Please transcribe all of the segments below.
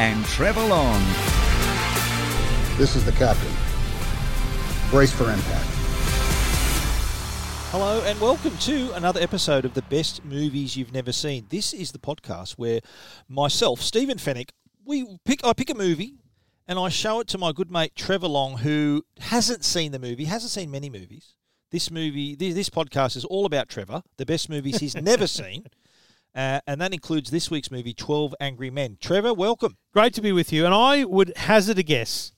and Trevor Long. This is the captain. Brace for impact. Hello and welcome to another episode of the best movies you've never seen. This is the podcast where myself, Stephen Fenech, we pick I pick a movie and I show it to my good mate Trevor Long, who hasn't seen the movie, hasn't seen many movies. This movie, this, this podcast is all about Trevor, the best movies he's never seen, uh, and that includes this week's movie, Twelve Angry Men. Trevor, welcome. Great to be with you. And I would hazard a guess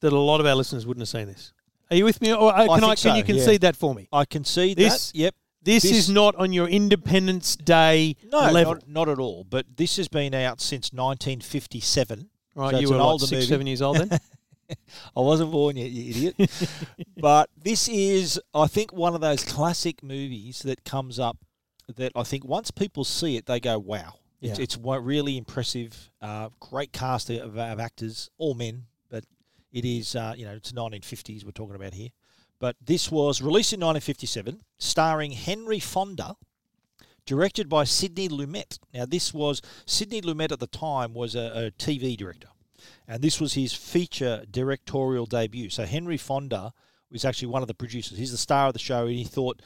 that a lot of our listeners wouldn't have seen this. Are you with me? Or uh, can, I, think can so, you yeah. concede that for me? I concede This- that. Yep. This, This- is not on your Independence Day No, level. not, not at all. But this has been out since 1957. right, so you were an like six, movie. seven years old then? I wasn't born yet, you idiot. but this is, I think, one of those classic movies that comes up that I think once people see it, they go, wow. It's, Yeah. it's really impressive. Uh, great cast of, of actors, all men, but it is, uh, you know, it's 1950s we're talking about here. But this was released in 1957, starring Henry Fonda, directed by Sidney Lumet. Now, this was Sidney Lumet at the time was a, a TV director, and this was his feature directorial debut. So Henry Fonda was actually one of the producers. He's the star of the show, and he thought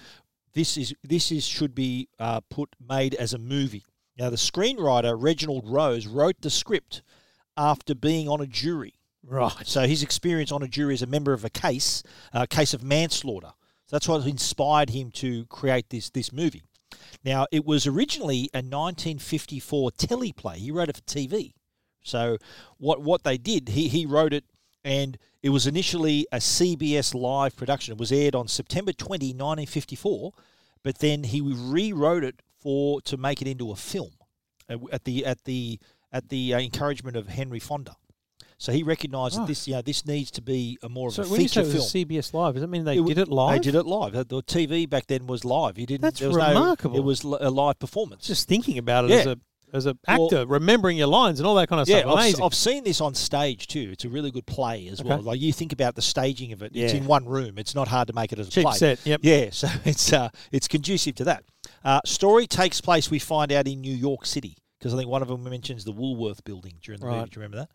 this is this is should be uh, put made as a movie. Now, the screenwriter Reginald Rose wrote the script after being on a jury. right. So his experience on a jury as a member of a case, a case of manslaughter. So that's what inspired him to create this this movie. Now it was originally a 1954 teleplay. He wrote it for TV. So what what they did, he he wrote it, and it was initially a CBS live production. It was aired on September 20, 1954, but then he rewrote it for to make it into a film uh, at the at the at the uh, encouragement of Henry Fonda. So he recognised that this, you know, this needs to be a more of a when you say feature it was film. CBS Live, does that mean they w- did it live? They did it live. The TV back then was live. You didn't. That's there was no- remarkable. it was a live performance. Just thinking about it Yeah. as a as a Well- actor, remembering your lines and all that kind of yeah, stuff. I've. I've seen this on stage too. It's a really good play as well. Like you think about the staging of it. It's in one room. It's not hard to make it as a Cheap play. set, yep. Yeah, so it's uh, it's conducive to that. Uh, story takes place. We find out in New York City because I think one of them mentions the Woolworth building during the movie. Do you remember that?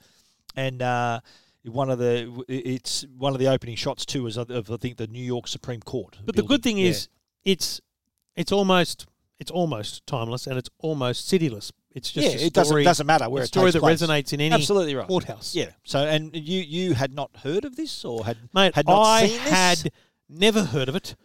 And uh, one of the it's one of the opening shots too is of, of I think the New York Supreme Court. But the good thing Yeah. is, it's it's almost it's almost timeless and it's almost cityless. It's just yeah, a it doesn't story- doesn't matter where a it story takes that place. resonates in any Absolutely right. courthouse. Yeah. So and you you had not heard of this or had Mate, had not I seen this? had never heard of it.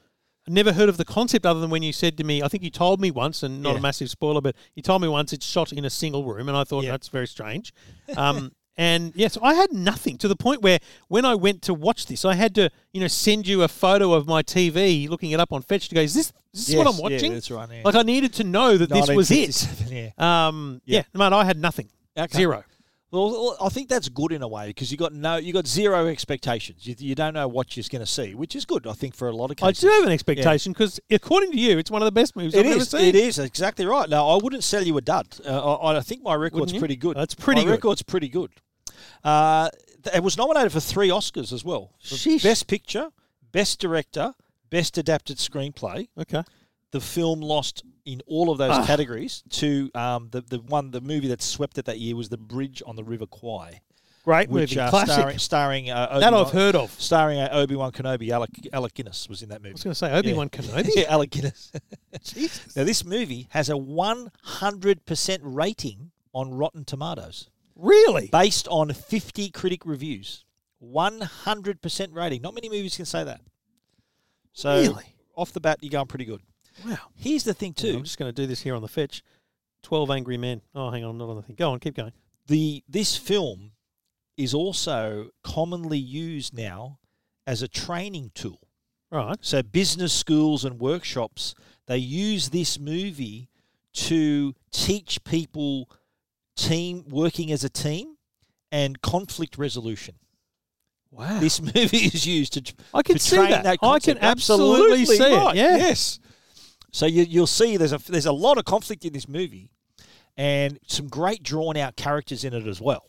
Never heard of the concept other than when you said to me, I think you told me once, and not Yeah. a massive spoiler, but you told me once it's shot in a single room, and I thought Yeah. that's very strange. Um, and yes, I had nothing to the point where when I went to watch this, I had to, you know, send you a photo of my TV, looking it up on Fetch to go, is this, is this what I'm yeah, watching? that's right, yeah. Like I needed to know that this was it. Yeah. Um, yeah. mate, I had nothing. Okay. Zero. Well, I think that's good in a way because you got no, you got zero expectations. You, you don't know what you're going to see, which is good, I think, for a lot of cases. I do have an expectation because, according to you, it's one of the best movies It I've ever is. seen. It is exactly right. Now, I wouldn't sell you a dud. Uh, I, I think my record's pretty good. That's pretty my good. record's pretty good. Uh, it was nominated for three Oscars as well. Sheesh. Best Picture, Best Director, Best Adapted Screenplay. Okay. The film lost in all of those Ah. categories to um, the the one the movie that swept it that year was The Bridge on the River Kwai. Great which, movie. uh, Classic. starring, starring uh, that I've heard of. starring uh, Obi Wan Kenobi. Alec, Alec Guinness was in that movie. I was going to say Obi-Wan Kenobi. yeah, Alec Guinness. Now this movie has a 100% rating on Rotten Tomatoes, Really? based on 50 critic reviews. 100% rating. Not many movies can say that. So Really? off the bat, you're going pretty good. Wow. Here's the thing too. I'm just going to do this here on the fetch. Twelve Angry Men. Oh, hang on, I'm not on the thing. Go on, keep going. the this film is also commonly used now as a training tool. Right. So business schools and workshops they use this movie to teach people team working as a team and conflict resolution. Wow. This movie is used to I can to see train that. I can concept. absolutely see it, right, yeah. Yes. So you, you'll see there's a there's a lot of conflict in this movie, and some great drawn out characters in it as well.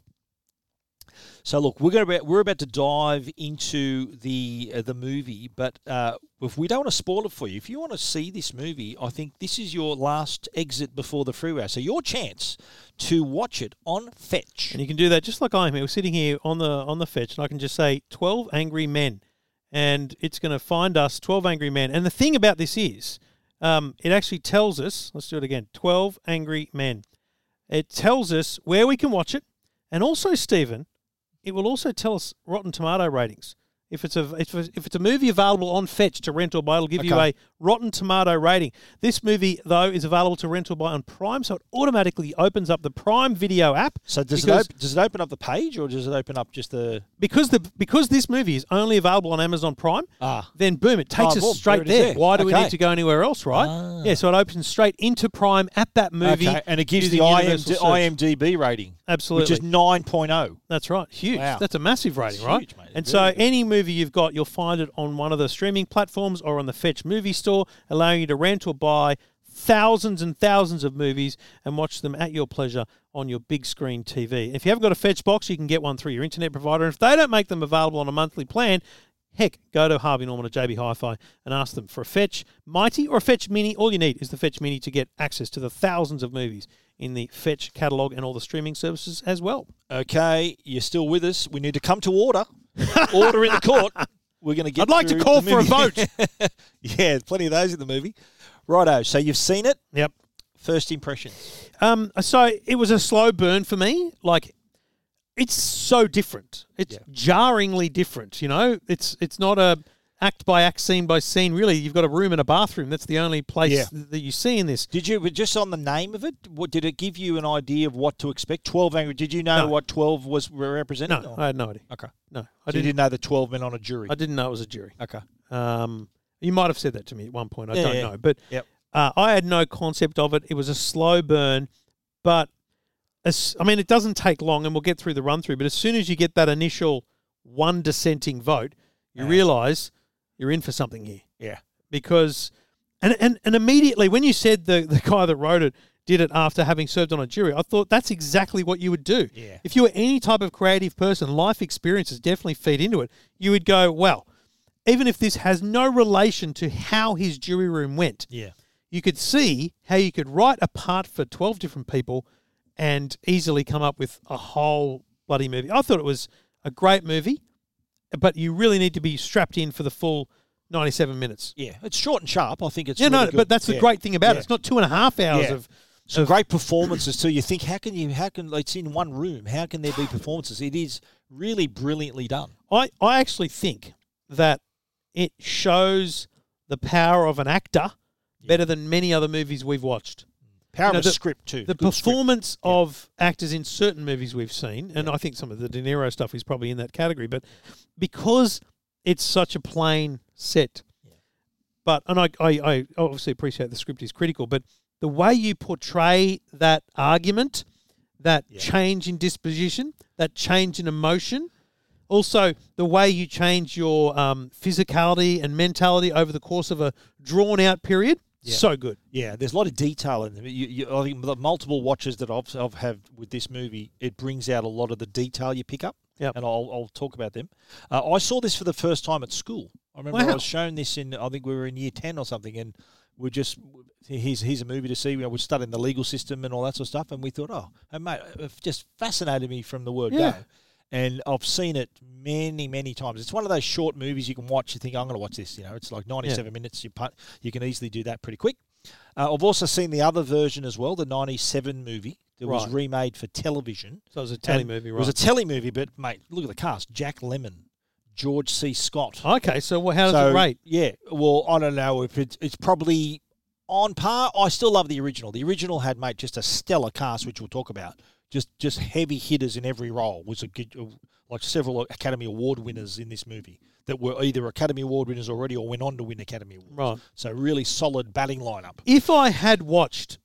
So look, we're going to we're about to dive into the uh, the movie, but uh, if we don't want to spoil it for you, if you want to see this movie, I think this is your last exit before the freeway. So your chance to watch it on Fetch. And you can do that just like I am. Here. We're sitting here on the on the fetch, and I can just say twelve angry men, and it's going to find us twelve angry men. And the thing about this is, um, it actually tells us. Let's do it again. Twelve angry men. It tells us where we can watch it, and also Stephen, it will also tell us Rotten Tomato ratings. If it's a if it's, a movie available on Fetch to rent or buy, it'll give you a Rotten Tomato rating. This movie though is available to rent or buy on Prime, so it automatically opens up the Prime Video app. So does it op- does it open up the page or does it open up just the because the because this movie is only available on Amazon Prime, ah? then boom, it takes Oh, us boom, straight there there. Why do we need to go anywhere else, right? Ah. Yeah, so it opens straight into Prime at that movie, Okay, and it gives the IMD. IMDb rating, Absolutely, which is 9.0. that's right, huge. Wow. That's a massive rating, It's right? huge, mate. And so any movie you've got, you'll find it on one of the streaming platforms or on the Fetch Movie Store, allowing you to rent or buy thousands and thousands of movies and watch them at your pleasure on your big screen TV. If you haven't got a Fetch box, you can get one through your internet provider. And if they don't make them available on a monthly plan, heck, go to Harvey Norman or JB Hi-Fi and ask them for a Fetch Mighty or a Fetch Mini. All you need is the Fetch Mini to get access to the thousands of movies in the Fetch catalog and all the streaming services as well. Okay, you're still with us. We need to come to order. order in the court. We're going to get. I'd like to call for a vote. yeah, there's plenty of those in the movie. Righto. So you've seen it. Yep. First impressions. Um, so it was a slow burn for me. Like, it's so different. It's Yeah. jarringly different. You know, it's it's not a act by act, scene by scene. Really, you've got a room and a bathroom. That's the only place Yeah. that you see in this. Did you but just on the name of it? What did it give you an idea of what to expect? Twelve angry. Did you know No. what twelve was represented? No, or- I had no idea. okay. No, I So didn't. didn't know the twelve men on a jury. I didn't know it was a jury. okay. Um, you might have said that to me at one point. I Yeah, don't yeah. know, but Yep. uh, I had no concept of it. It was a slow burn, but as, I mean, it doesn't take long, and we'll get through the run through. But as soon as you get that initial one dissenting vote, you Yeah. realise you're in for something here Yeah. because, and and and immediately when you said the the guy that wrote it did it after having served on a jury, I thought that's exactly what you would do. Yeah. If you were any type of creative person, life experiences definitely feed into it. You would go, well, even if this has no relation to how his jury room went, Yeah. you could see how you could write a part for 12 different people and easily come up with a whole bloody movie. I thought it was a great movie, but you really need to be strapped in for the full 97 minutes. Yeah. It's short and sharp. I think it's yeah, no, good. but that's the Yeah. great thing about Yeah. it. It's not two and a half hours Yeah. of. Of- great performances too. You think how can you how can it's in one room? How can there be performances? It is really brilliantly done. I, I actually think that it shows the power of an actor better than many other movies we've watched. Power know, of a the- script too. The Good script. performance of actors in certain movies we've seen, and I think some of the De Niro stuff is probably in that category, but because it's such a plain set, but and I, I, I obviously appreciate the script is critical, but the way you portray that argument, that change in disposition, that change in emotion, also the way you change your um, physicality and mentality over the course of a drawn out period. Yeah. So good. Yeah, there's a lot of detail in them. You, you, I think the multiple watches that I've, I've had with this movie, it brings out a lot of the detail you pick up. Yep. And I'll, I'll talk about them. Uh, I saw this for the first time at school. I remember I was shown this in, I think we were in year 10 or something, and we're just, here's, here's a movie to see. You know, we're studying the legal system and all that sort of stuff. And we thought, oh, and mate, it just fascinated me from the word Yeah. go. And I've seen it many, many times. It's one of those short movies you can watch. You think, I'm going to watch this. You know, it's like 97 minutes. You put, you can easily do that pretty quick. Uh, I've also seen the other version as well, the 97 movie that was remade for television. So it was a telly movie, It was a telly movie, but mate, look at the cast: Jack Lemmon, George C. Scott. Okay, so how does So, it rate? Yeah, well, I don't know if it's it's probably on par. I still love the original. The original had mate just a stellar cast, which we'll talk about. Just just heavy hitters in every role. Was a good, uh, like several Academy Award winners in this movie that were either Academy Award winners already or went on to win Academy Awards. Right. So really solid batting lineup. If I had watched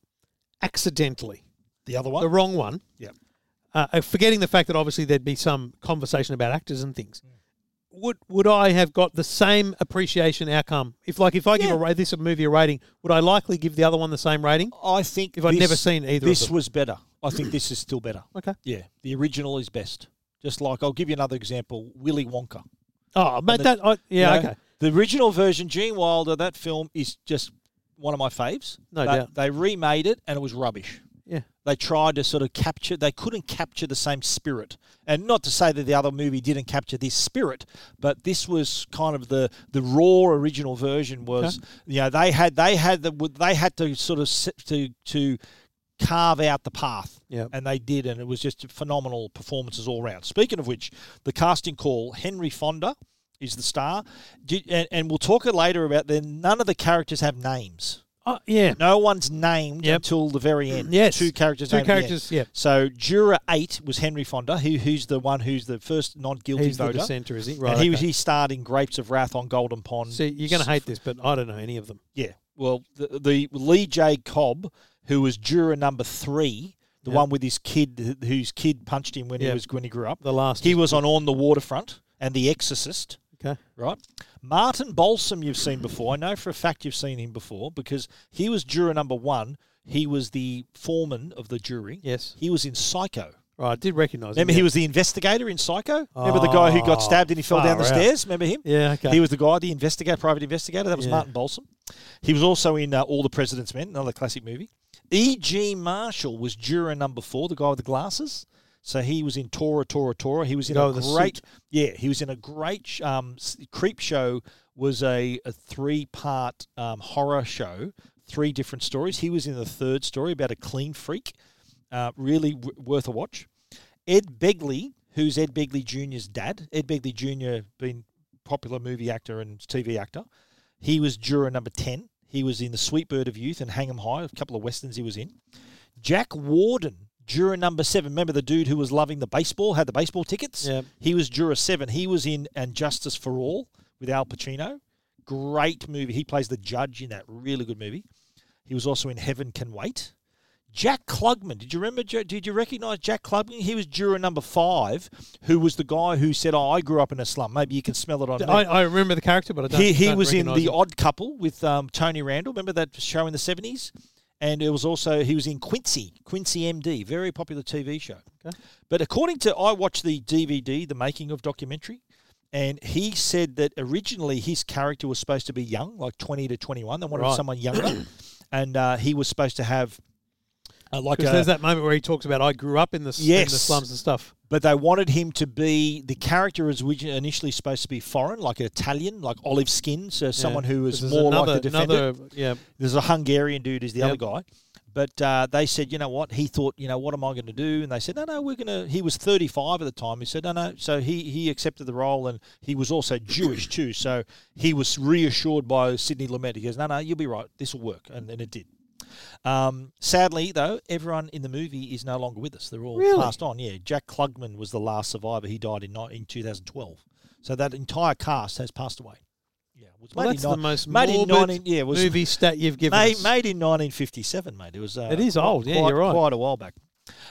accidentally The other one, the wrong one, yeah, uh, uh, forgetting the fact that obviously there'd be some conversation about actors and things, Mm. Would would I have got the same appreciation outcome? If like if I give Yeah. a ra- this movie a rating, would I likely give the other one the same rating? I think If I'd this- never seen either of this was better. I think this is still better. Okay. Yeah, the original is best. Just like I'll give you another example: Willy Wonka. Oh, mate, the- that I, yeah, You know, okay. The original version, Gene Wilder, that film is just one of my faves. No But doubt. They remade it and it was rubbish. Yeah. They tried to sort of capture, they couldn't capture the same spirit. And not to say that the other movie didn't capture this spirit, but this was kind of the, the raw original version was, you know, they had, they had the, they had to sort of sit to, to carve out the path. Yeah. And they did. And it was just phenomenal performances all round. Speaking of which, the casting call, Henry Fonda is the star. Did, and, and we'll talk it later about then none of the characters have names. Oh, yeah. No one's named Yep. until the very end. Yes. Two characters Two named at the end. characters, yep. So Juror 8 was Henry Fonda, who, who's the one who's the first non guilty He's the voter. dissenter, is he? Right, And he, was okay. he starred in Grapes of Wrath on Golden Pond. See, you're going to hate this, but I don't know any of them. Yeah. Well, the, the Lee J. Cobb, who was juror number three, the Yep. one with his kid, whose kid punched him when he was when he grew up. The last He was on On the Waterfront and The Exorcist. Okay. Right. Martin Balsam, you've seen before. I know for a fact you've seen him before because he was juror number one. He was the foreman of the jury. Yes. He was in Psycho. Right, I did recognise him. Remember, yeah. he was the investigator in Psycho. Remember the guy who got Oh, stabbed and he fell down the far out. stairs. Remember him? Yeah, okay. He was the guy, the investigator, private investigator. That was Yeah. Martin Balsam. He was also in uh, All the President's Men, another classic movie. E.G. Marshall was juror number four, the guy with the glasses. So he was in Tora, Tora, Tora. He was in guy a great, suit. yeah, he was in a great um, Creepshow. Was a, a three part um, horror show, three different stories. He was in the third story about a clean freak. Uh, really w- worth a watch. Ed Begley, who's Ed Begley Jr.'s dad. Ed Begley Jr. been popular movie actor and TV actor. He was juror number 10. He was in The Sweet Bird of Youth and Hang 'em High, a couple of westerns he was in. Jack Warden, juror number 7. Remember the dude who was loving the baseball, had the baseball tickets? Yep. He was juror 7. He was in And Justice for All with Al Pacino. Great movie. He plays the judge in that really good movie. He was also in Heaven Can Wait. Jack Klugman. Did you remember? Did you recognise Jack Klugman? He was juror number five, who was the guy who said, "Oh, I grew up in a slum. Maybe you can smell it on me." I, I remember the character, but I don't. he he don't was in The him. Odd Couple with um, Tony Randall. Remember that show in the seventies? And it was also he was in Quincy, Quincy MD, very popular TV show. Okay. But according to I watched the DVD, the making of documentary, and he said that originally his character was supposed to be young, like twenty to twenty one. They wanted Right. someone younger, and uh, he was supposed to have uh, like Because a, there's that moment where he talks about I grew up in the, s- in the Yes. slums and stuff. but they wanted him to be the character was initially supposed to be foreign, like an Italian, like olive skin, so someone who was more another, like the defender. Another, yeah, There's a Hungarian dude is the Yep. other guy. But uh, they said, you know what? He thought, you know, what am I going to do? And they said, no, no, we're going to. He was 35 at the time. He said, no, no. So he he accepted the role, and he was also Jewish too. So he was reassured by Sidney Lumet. He goes, no, no, you'll be right. This will work, and, and it did. Um, sadly, though, everyone in the movie is no longer with us. They're all Really? passed on. Yeah, Jack Klugman was the last survivor. He died in in 2012. So that entire cast has passed away. Yeah, was well, made that's in the most made in 19 yeah, was movie stat you've given made, us. made in 1957, mate. It was. Uh, It is quite- old, yeah, quite, you're right. Quite a while back.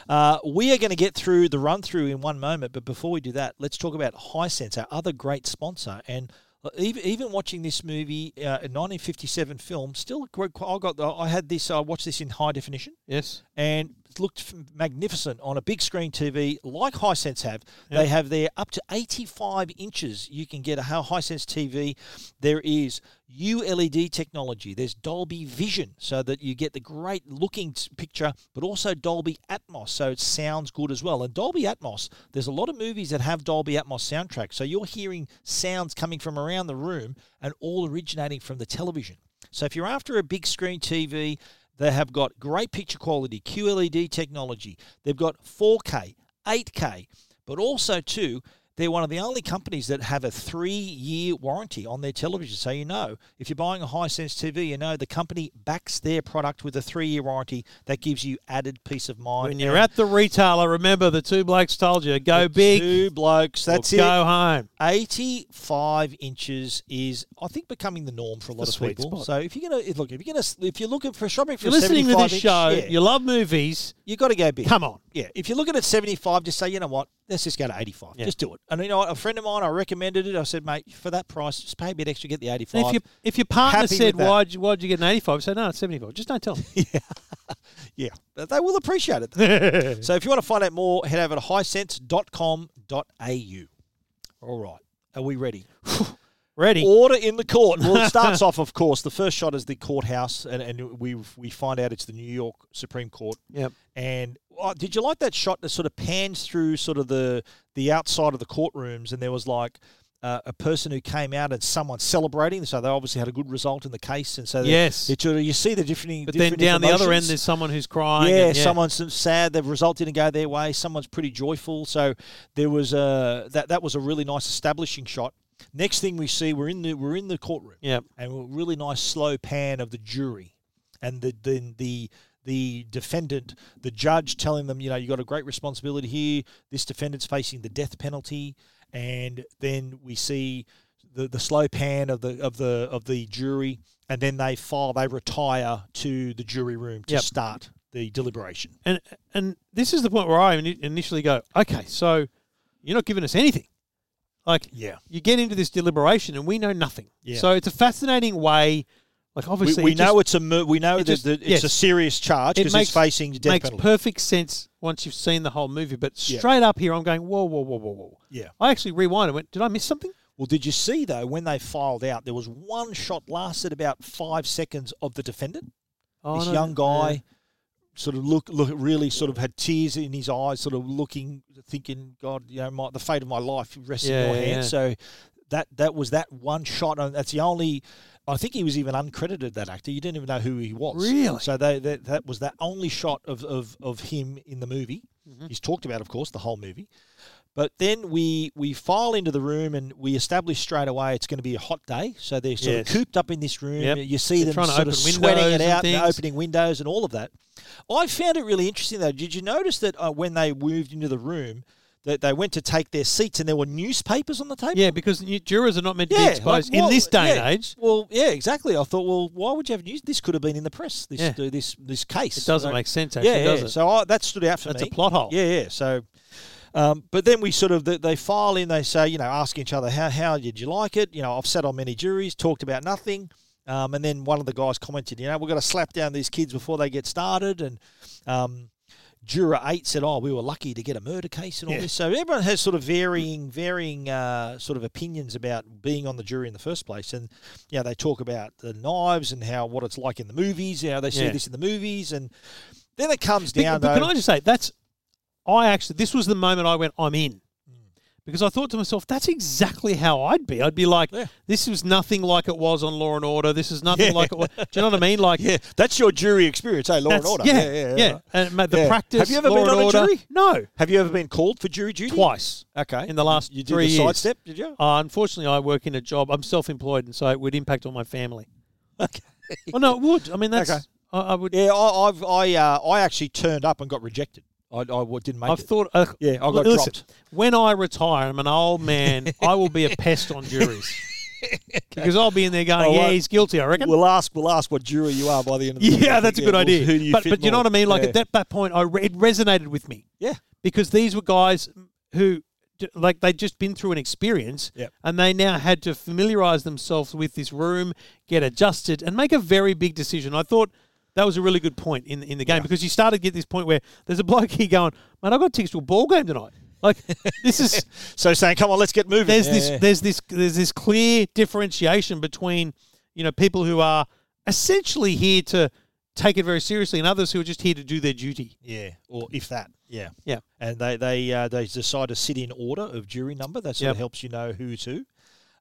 Uh, we are going to get through the run through in one moment, but before we do that, let's talk about Hisense, our other great sponsor. And Even even watching this movie, uh, a 1957 film, still. I got the, I had this. I watched this in high definition Yes. and it looked magnificent on a big screen TV like Hisense have. They have their up to 85 inches. You can get a Hi- Hisense TV. There is ULED technology. There's Dolby Vision, so that you get the great looking picture, but also Dolby Atmos, so it sounds good as well. And Dolby Atmos, there's a lot of movies that have Dolby Atmos soundtracks, so you're hearing sounds coming from around the room and all originating from the television. So if you're after a big screen TV, they have got great picture quality, QLED technology. They've got 4K, 8K, but also too, they're one of the only companies that have a three-year warranty on their television. So you know, if you're buying a Hisense TV, you know the company backs their product with a three-year warranty. That gives you added peace of mind. When you're at the retailer, remember the two blokes told you go big, two blokes. That's it. go home. 85 inches is, I think, becoming the norm for a lot The of people. spot. So if you're gonna look, if you're gonna, if you're looking for shopping for you're a listening to 75 this inch, show, yeah, you love movies. you've got to go big. Come on. Yeah, if you're looking at 75, just say, you know what, let's just go to 85. Yeah. Just do it. And you know what, a friend of mine, I recommended it. I said, mate, for that price, just pay a bit extra, get the 85. And if, you, if your partner Happy said, why'd you, why'd you get an 85? Say, no, it's 75. Just don't tell them. yeah, but they will appreciate it. so if you want to find out more, head over to hisense.com.au. All right, are we ready? Ready. Order in the court. Well, it starts off, of course. The first shot is the courthouse, and, and we we find out it's the New York Supreme Court. Yep. And oh, did you like that shot that sort of pans through sort of the the outside of the courtrooms, and there was like uh, a person who came out and someone celebrating, so they obviously had a good result in the case, and so Yes. it you see the different. But then down the other end, there's someone who's crying. Yeah, and, someone's sad. The result didn't go their way. Someone's pretty joyful. So there was a that that was a really nice establishing shot. Next thing we see, we're in the we're in the courtroom. Yep. and a really nice slow pan of the jury, and the then the the defendant, the judge telling them, you know, you got a great responsibility here. This defendant's facing the death penalty, and then we see the, the slow pan of the of the of the jury, and then they file, they retire to the jury room to Yep. start the deliberation. And and this is the point where I initially go, okay, so you're not giving us anything. Like, Yeah. you get into this deliberation and we know nothing. Yeah. So it's a fascinating way. Like, obviously, we it know just- it's a mur- we know it that, that it's yes. a serious charge it because makes he's facing death makes penalty. perfect sense once you've seen the whole movie. But Yeah. straight up here, I'm going, whoa, whoa, whoa, whoa, whoa. yeah. I actually rewind and went, did I miss something? Well, did you see though when they filed out, there was one shot lasted about five seconds of the defendant. Oh, this no, young guy, yeah. Sort of look, look, really sort of had tears in his eyes, sort of looking, thinking, God, you know, my, the fate of my life rests Yeah, in your hands. yeah. So that that was that one shot, and that's the only. I think he was even uncredited. That actor, you didn't even know who he was. Really? So they, that that was that only shot of of, of him in the movie. Mm-hmm. He's talked about, of course, the whole movie. But then we we file into the room and we establish straight away it's going to be a hot day. So they're sort Yes. of cooped up in this room. Yep. You see They're them sort of sweating it out, and opening windows and all of that. I found it really interesting though. Did you notice that uh, when they moved into the room, that they went to take their seats and there were newspapers on the table? Yeah, because jurors are not meant to be exposed like, in this day yeah. and age. Well, yeah, exactly. I thought, well, why would you have news? This could have been in the press. This Yeah. uh, this this case. It doesn't So- make sense, actually, yeah, does yeah. it? So I, that stood out for That's me. a plot hole. Yeah, yeah. So, um, but then we sort of they, they file in. They say, you know, ask each other, how how did you like it? You know, I've sat on many juries, talked about nothing. Um, and then one of the guys commented, you know, we've got to slap down these kids before they get started. And um, juror eight said, oh, we were lucky to get a murder case and all Yeah. this. So everyone has sort of varying, varying uh, sort of opinions about being on the jury in the first place. And you know, they talk about the knives and how what it's like in the movies. You know, they see Yeah. this in the movies, and then it comes But- down. but, can though- I just say that's I actually this was the moment I went I'm in because I thought to myself that's exactly how I'd be. I'd be like, Yeah. this was nothing like it was on Law and Order. This is nothing Yeah. like it was. Do you know what I mean? Like, yeah, that's your jury experience, hey, Law and Order. Yeah, yeah, yeah. yeah. yeah. And the practice. Have you ever Law been on a jury? No, Have you ever been called for jury duty? twice. Okay. In the last you did three the years. sidestep, did you? Uh, unfortunately, I work in a job. I'm self-employed, and so it would impact on my family. Okay. Well, no, it would. I mean, that's. Okay. I, I would. Yeah, I, I've I uh, I actually turned up and got rejected. I, I didn't make I've it. thought. Uh, Yeah, I got listen, dropped. When I retire, I'm an old man. I will be a pest on juries because I'll be in there going, Oh, "Yeah, he's guilty." I reckon. We'll ask. We'll ask what jury you are by the end of the yeah, that's a good idea. Who do you but fit but you know what I mean? Like Yeah. at that, that point, I re- it resonated with me Yeah. because these were guys who like they'd just been through an experience, Yep. and they now had to familiarize themselves with this room, get adjusted, and make a very big decision. I thought that was a really good point in in the game because you started to get this point where there's a bloke here going, "Man, I got tickets to a ball game tonight." Like this is So saying, come on, let's get moving. there's Yeah, this yeah. there's this there's this clear differentiation between you know people who are essentially here to take it very seriously and others who are just here to do their duty. Yeah, or if that. Yeah, Yeah. And they they uh, they decide to sit in order of jury number. That sort Yep. of helps you know who's who.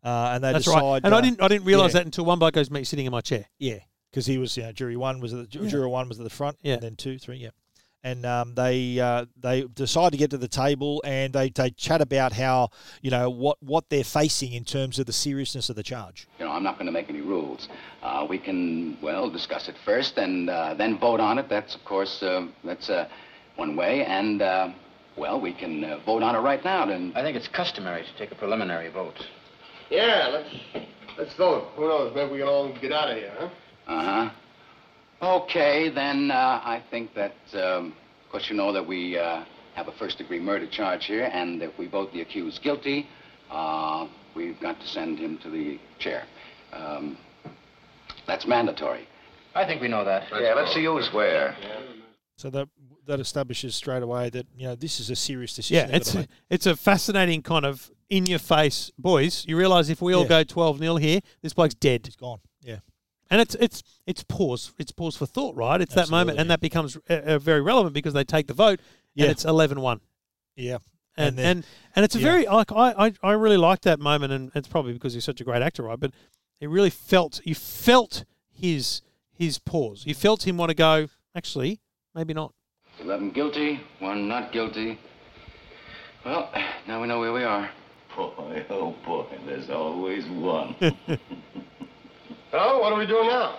Uh, and they That's decide. right. And I uh, didn't I didn't realize yeah. that until one bloke goes me sitting in my chair. Yeah, because he was, you know, jury one was at the, Yeah. juror one was at the front, Yeah. and then two, three, yeah. And um, they uh, they decide to get to the table and they, they chat about how you know what, what they're facing in terms of the seriousness of the charge. You know, I'm not going to make any rules. Uh, we can, well, discuss it first and uh, then vote on it. That's, of course, uh, that's uh, one way. And, uh, well, we can uh, vote on it right now. Then I think it's customary to take a preliminary vote. Yeah, let's let's vote. Who knows? Maybe we can all get out of here, huh? Uh-huh. Okay, then uh, I think that, um, of course, you know that we uh, have a first-degree murder charge here, and if we vote the accused guilty, uh, we've got to send him to the chair. Um, that's mandatory. I think we know that. yeah, let's see who's where. So that that establishes straight away that you know this is a serious decision. Yeah, they've it's gotta make. it's a fascinating kind of in your face, boys. You realise if we all Yeah. go twelve 0 here, this bloke's dead. He's gone. Yeah. And it's it's it's pause. It's pause for thought, right? It's that moment, and that becomes uh, uh, very relevant because they take the vote, Yeah. and it's 11-1. Yeah. And And then- and, and it's a yeah. very like I, I I really like that moment, and it's probably because he's such a great actor, right? But it really felt you felt his his pause. You felt him want to go. Actually, maybe not. 11 guilty, one not guilty. Well, now we know where we are. Boy, oh boy, there's always one. Oh, what are we doing now?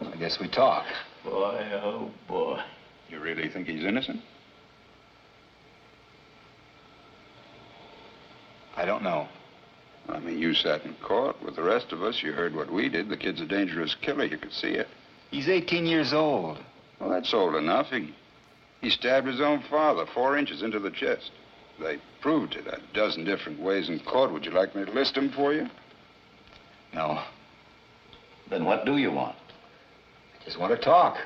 I guess we talk. boy, oh boy. You really think he's innocent? I don't know. I mean, you sat in court with the rest of us. You heard what we did. The kid's a dangerous killer. You could see it. He's 18 years old. Well, that's old enough. He, he stabbed his own father four inches into the chest. They proved it a dozen different ways in court. Would you like me to list them for you? No. Then what do you want? I just want to talk.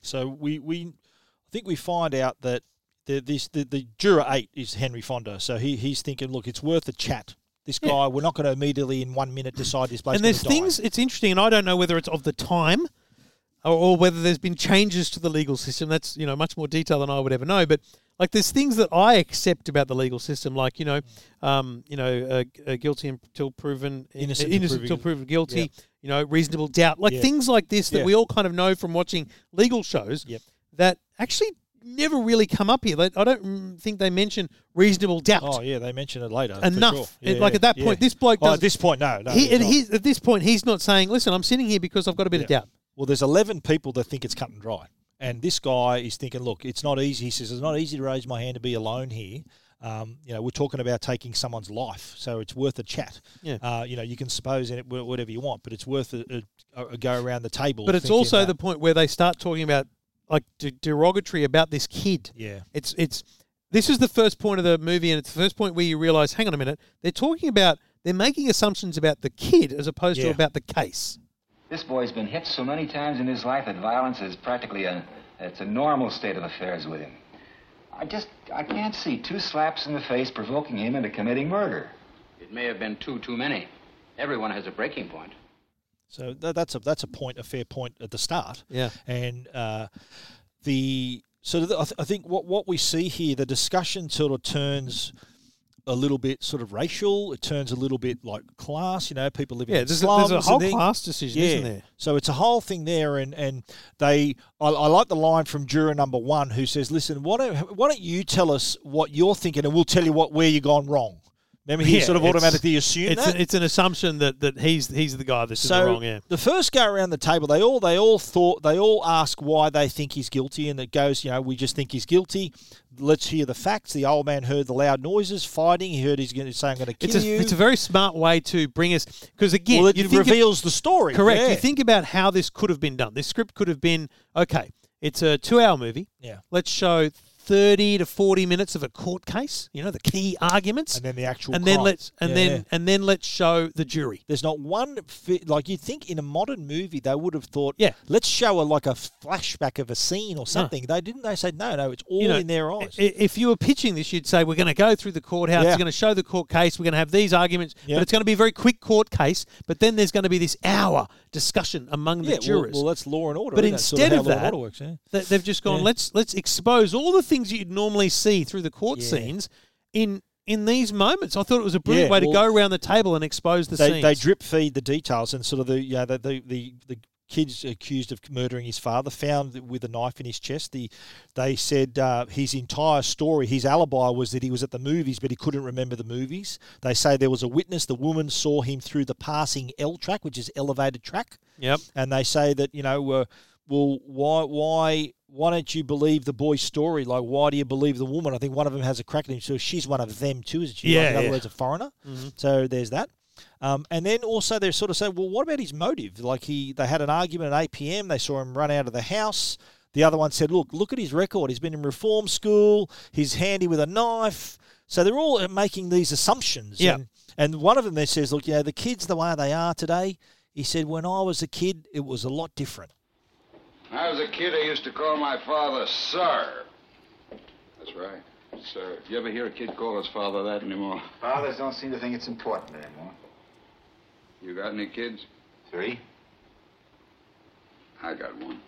So we, we I think we find out that the this the, the juror eight is Henry Fonda. So he, he's thinking, look, it's worth a chat. This guy, we're not going to immediately in one minute decide this place. and there's things. It's interesting, and I don't know whether it's of the time, or, or whether there's been changes to the legal system. That's you know much more detail than I would ever know. But like there's things that I accept about the legal system, like you know, um, you know, uh, uh, guilty until proven Innocent until innocent until proven- guilty. Yep. You know, reasonable doubt, like Yeah. things like this that Yeah. we all kind of know from watching legal shows. Yep. That actually never really come up here. They, I don't think they mention reasonable doubt. Oh yeah, they mention it later. Enough. sure. It- like at that yeah. point, this bloke Oh, does at this point, no, no. he, and at this point, he's not saying, "Listen, I'm sitting here because I've got a bit of doubt." Well, there's 11 people that think it's cut and dry. And this guy is thinking, look, it's not easy. He says, it's not easy to raise my hand to be alone here. Um, you know, we're talking about taking someone's life, so it's worth a chat. Yeah. Uh, you know, you can suppose in it whatever you want, but it's worth a, a, a go around the table. But it's also the point where they start talking about like de- derogatory about this kid. Yeah. It's it's this is the first point of the movie, and it's the first point where you realize, hang on a minute, they're talking about they're making assumptions about the kid as opposed to about the case. This boy's been hit so many times in his life that violence is practically a it's a normal state of affairs with him. I just I can't see two slaps in the face provoking him into committing murder. It may have been two too many. Everyone has a breaking point. So tha that's a that's a point, a fair point at the start. Yeah. And uh, the so the, I, th- I think what what we see here, the discussion sort of turns a little bit sort of racial. It turns a little bit like class. You know, people living Yeah, in there's a- there's a whole class decision, yeah. isn't there? So it's a whole thing there, and and they. I, I like the line from juror number one who says, "Listen, why don't why don't you tell us what you're thinking, and we'll tell you what where you've gone wrong." Remember, he Yeah, sort of automatically assumed It's that. it's an assumption that, that he's he's the guy that's So the wrong. Yeah. the first go around the table, they all they all thought they all ask why they think he's guilty, and it goes, you know, we just think he's guilty. Let's hear the facts. The old man heard the loud noises, fighting. He heard he's going to say, "I'm going to kill It's a, you." it's a very smart way to bring us because again, well, it you think of- reveals the story. Correct. Yeah. You think about how this could have been done. This script could have been okay. It's a two-hour movie. Yeah. Let's show thirty to forty minutes of a court case. You know, the key arguments, And then the actual and then let's and Yeah, then yeah. and then let's show the jury. There's not one fi- like you'd think in a modern movie they would have thought, Yeah. let's show a like a flashback of a scene or something. They didn't. They said no, no, it's all You know, in their eyes. If you were pitching this, you'd say we're going to go through the courthouse. Yeah. We're going to show the court case. We're going to have these arguments, but it's going to be a very quick court case. But then there's going to be this hour discussion among the well- jurors. Well, that's law and order. But isn't? Sort instead of that, works, they've just gone. Let's let's expose all the things you'd normally see through the court Yeah. scenes in in these moments. I thought it was a brilliant Yeah, way to well, go around the table and expose the they, scenes. they drip feed the details and sort of the yeah the the, the, the kids accused of murdering his father found with a knife in his chest the they said uh, his entire story his alibi was that he was at the movies but he couldn't remember the movies they say there was a witness the woman saw him through the passing L track which is elevated track Yep. and they say that you know uh, well why why why don't you believe the boy's story like why do you believe the woman I think one of them has a crack at him so she's one of them too isn't she Like, Yeah, in other yeah. words a foreigner Mhm. so there's that. Um, and then also they're sort of saying, well, what about his motive? Like he, they had an argument at 8 p.m. They saw him run out of the house. The other one said, look, look at his record. He's been in reform school. He's handy with a knife. So they're all making these assumptions. Yeah. And, and one of them there says, look, you know, the kids the way they are today. He said, when I was a kid, it was a lot different. When I was a kid, I used to call my father Sir. That's right, Sir. You ever hear a kid call his father that anymore? Fathers don't seem to think it's important anymore. You got any kids? Three? I got one.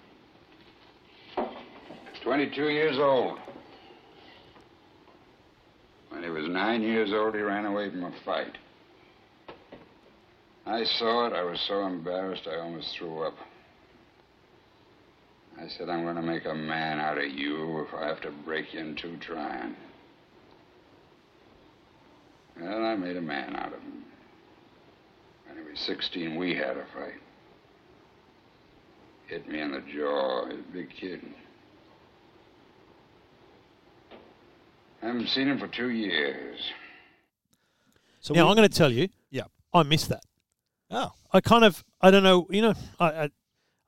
22 years old. When he was nine years old, he ran away from a fight. I saw it. I was so embarrassed, I almost threw up. I said, I'm going to make a man out of you if I have to break you in two trying. Well, I made a man out of him. When he was 16, we had a fight. Hit me in the jaw. He's a big kid. I haven't seen him for two years. So now we- I'm going to tell you. Yeah. I missed that. Oh. I kind of I don't know. You know, I I,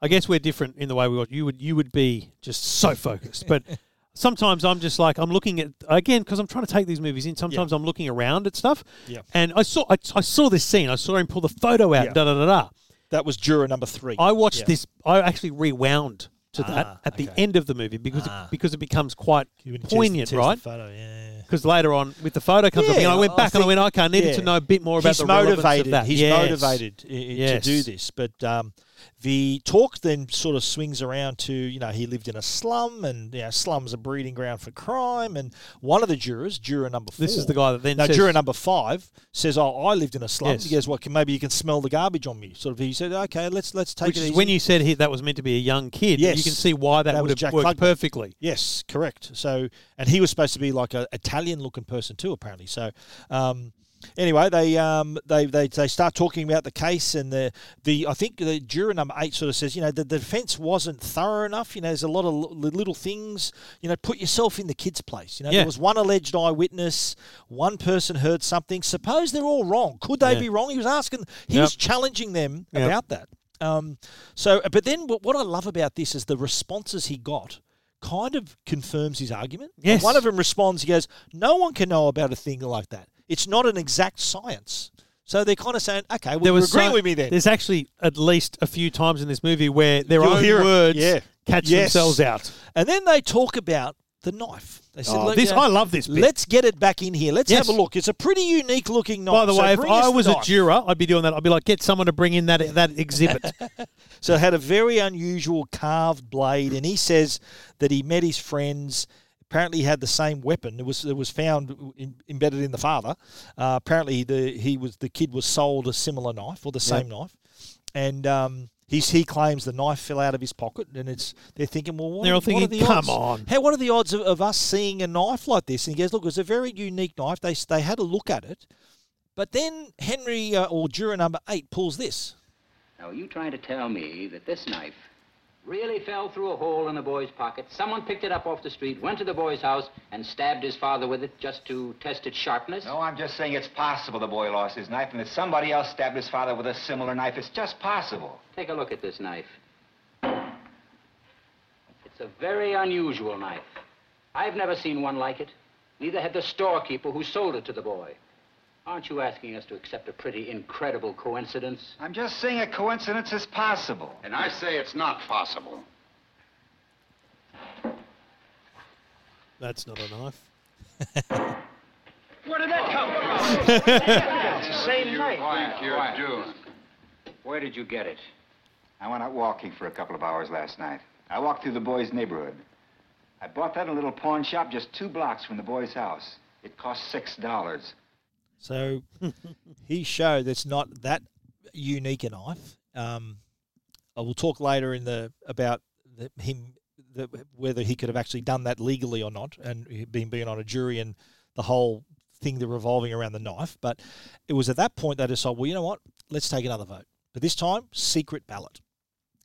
I guess we're different in the way we watch. You would you would be just so focused, but. Sometimes I'm just like I'm looking at again because I'm trying to take these movies in. Sometimes I'm looking around at stuff, Yeah. and I saw I, I saw this scene. I saw him pull the photo out. Yeah. Da da da da. That was juror number three. I watched Yeah. this. I actually rewound to that Ah, at the end of the movie because Ah. it, because it becomes quite When he tears the- poignant, tears right? photo, yeah. Because later on, with the photo comes up, and I went I back and I went, okay, I needed yeah. to know a bit more about he's the relevance of that. He's Yes. motivated i- Yes. to do this, but um, the talk then sort of swings around to you know he lived in a slum, and you know, slums a breeding ground for crime. And one of the jurors, juror number four, This is the guy that then no, says- juror number five says, "Oh, I lived in a slum." Yes. He goes, "Well, can, maybe you can smell the garbage on me." Sort of. He said, "Okay, let's let's take Which it is easy." when you said he, that was meant to be a young kid. Yes. You can see why that, That would have Jack worked Klugman. perfectly. Yes, correct. So, and he was supposed to be like a Italian looking person too, apparently. So, um, anyway, they um, they, they they start talking about the case and the the I think the juror number eight sort of says, you know, the, the defense wasn't thorough enough. You know, there's a lot of l- little things. You know, put yourself in the kid's place. You know, Yeah. there was one alleged eyewitness, one person heard something. Suppose they're all wrong. Could they Yeah. be wrong? He was asking. He Yep. was challenging them Yep. about that. Um, so, but then what, what I love about this is the responses he got kind of confirms his argument. Yes. One of them responds, he goes, No one can know about a thing like that. It's not an exact science. So they're kind of saying, Okay, well, There was agreeing so- with me then. There's actually at least a few times in this movie where their You'll own hear words Yeah. catch Yes. themselves out. And then they talk about the knife. They said, Oh, "Look, this- you know, I love this bit. Let's get it back in here. Let's Yes. have a look. It's a pretty unique looking knife. By the So way, if I was a juror, I'd be doing that. I'd be like, get someone to bring in that that exhibit. So it had a very unusual carved blade, and he says that he met his friends. Apparently, he had the same weapon. It was it was found in, embedded in the father. Uh, apparently, the he was the kid was sold a similar knife or the same knife, and um, he's, he claims the knife fell out of his pocket. And it's they're thinking, well, what, They're all what are thinking, the "Come odds? on." How what are the odds of, of us seeing a knife like this? And he goes, look, it's a very unique knife. They they had a look at it, but then Henry uh, or juror number eight pulls this. Now, are you trying to tell me that this knife really fell through a hole in the boy's pocket? Someone picked it up off the street, went to the boy's house, and stabbed his father with it just to test its sharpness? No, I'm just saying it's possible the boy lost his knife and that somebody else stabbed his father with a similar knife. It's just possible. Take a look at this knife. It's a very unusual knife. I've never seen one like it. Neither had the storekeeper who sold it to the boy. Aren't you asking us to accept a pretty incredible coincidence? I'm just saying a coincidence is possible. And I say it's not possible. That's not a knife. Where did that come from? it's the same What do you think you're Quiet. doing? Where did you get it? I went out walking for a couple of hours last night. I walked through the boy's neighborhood. I bought that in a little pawn shop just two blocks from the boy's house. It cost six dollars. So he showed that's not that unique a knife. Um, I will talk later in the about the, him the, whether he could have actually done that legally or not, and being being on a jury and the whole thing the revolving around the knife. But it was at that point they decided, well, you know what, let's take another vote. But this time, secret ballot.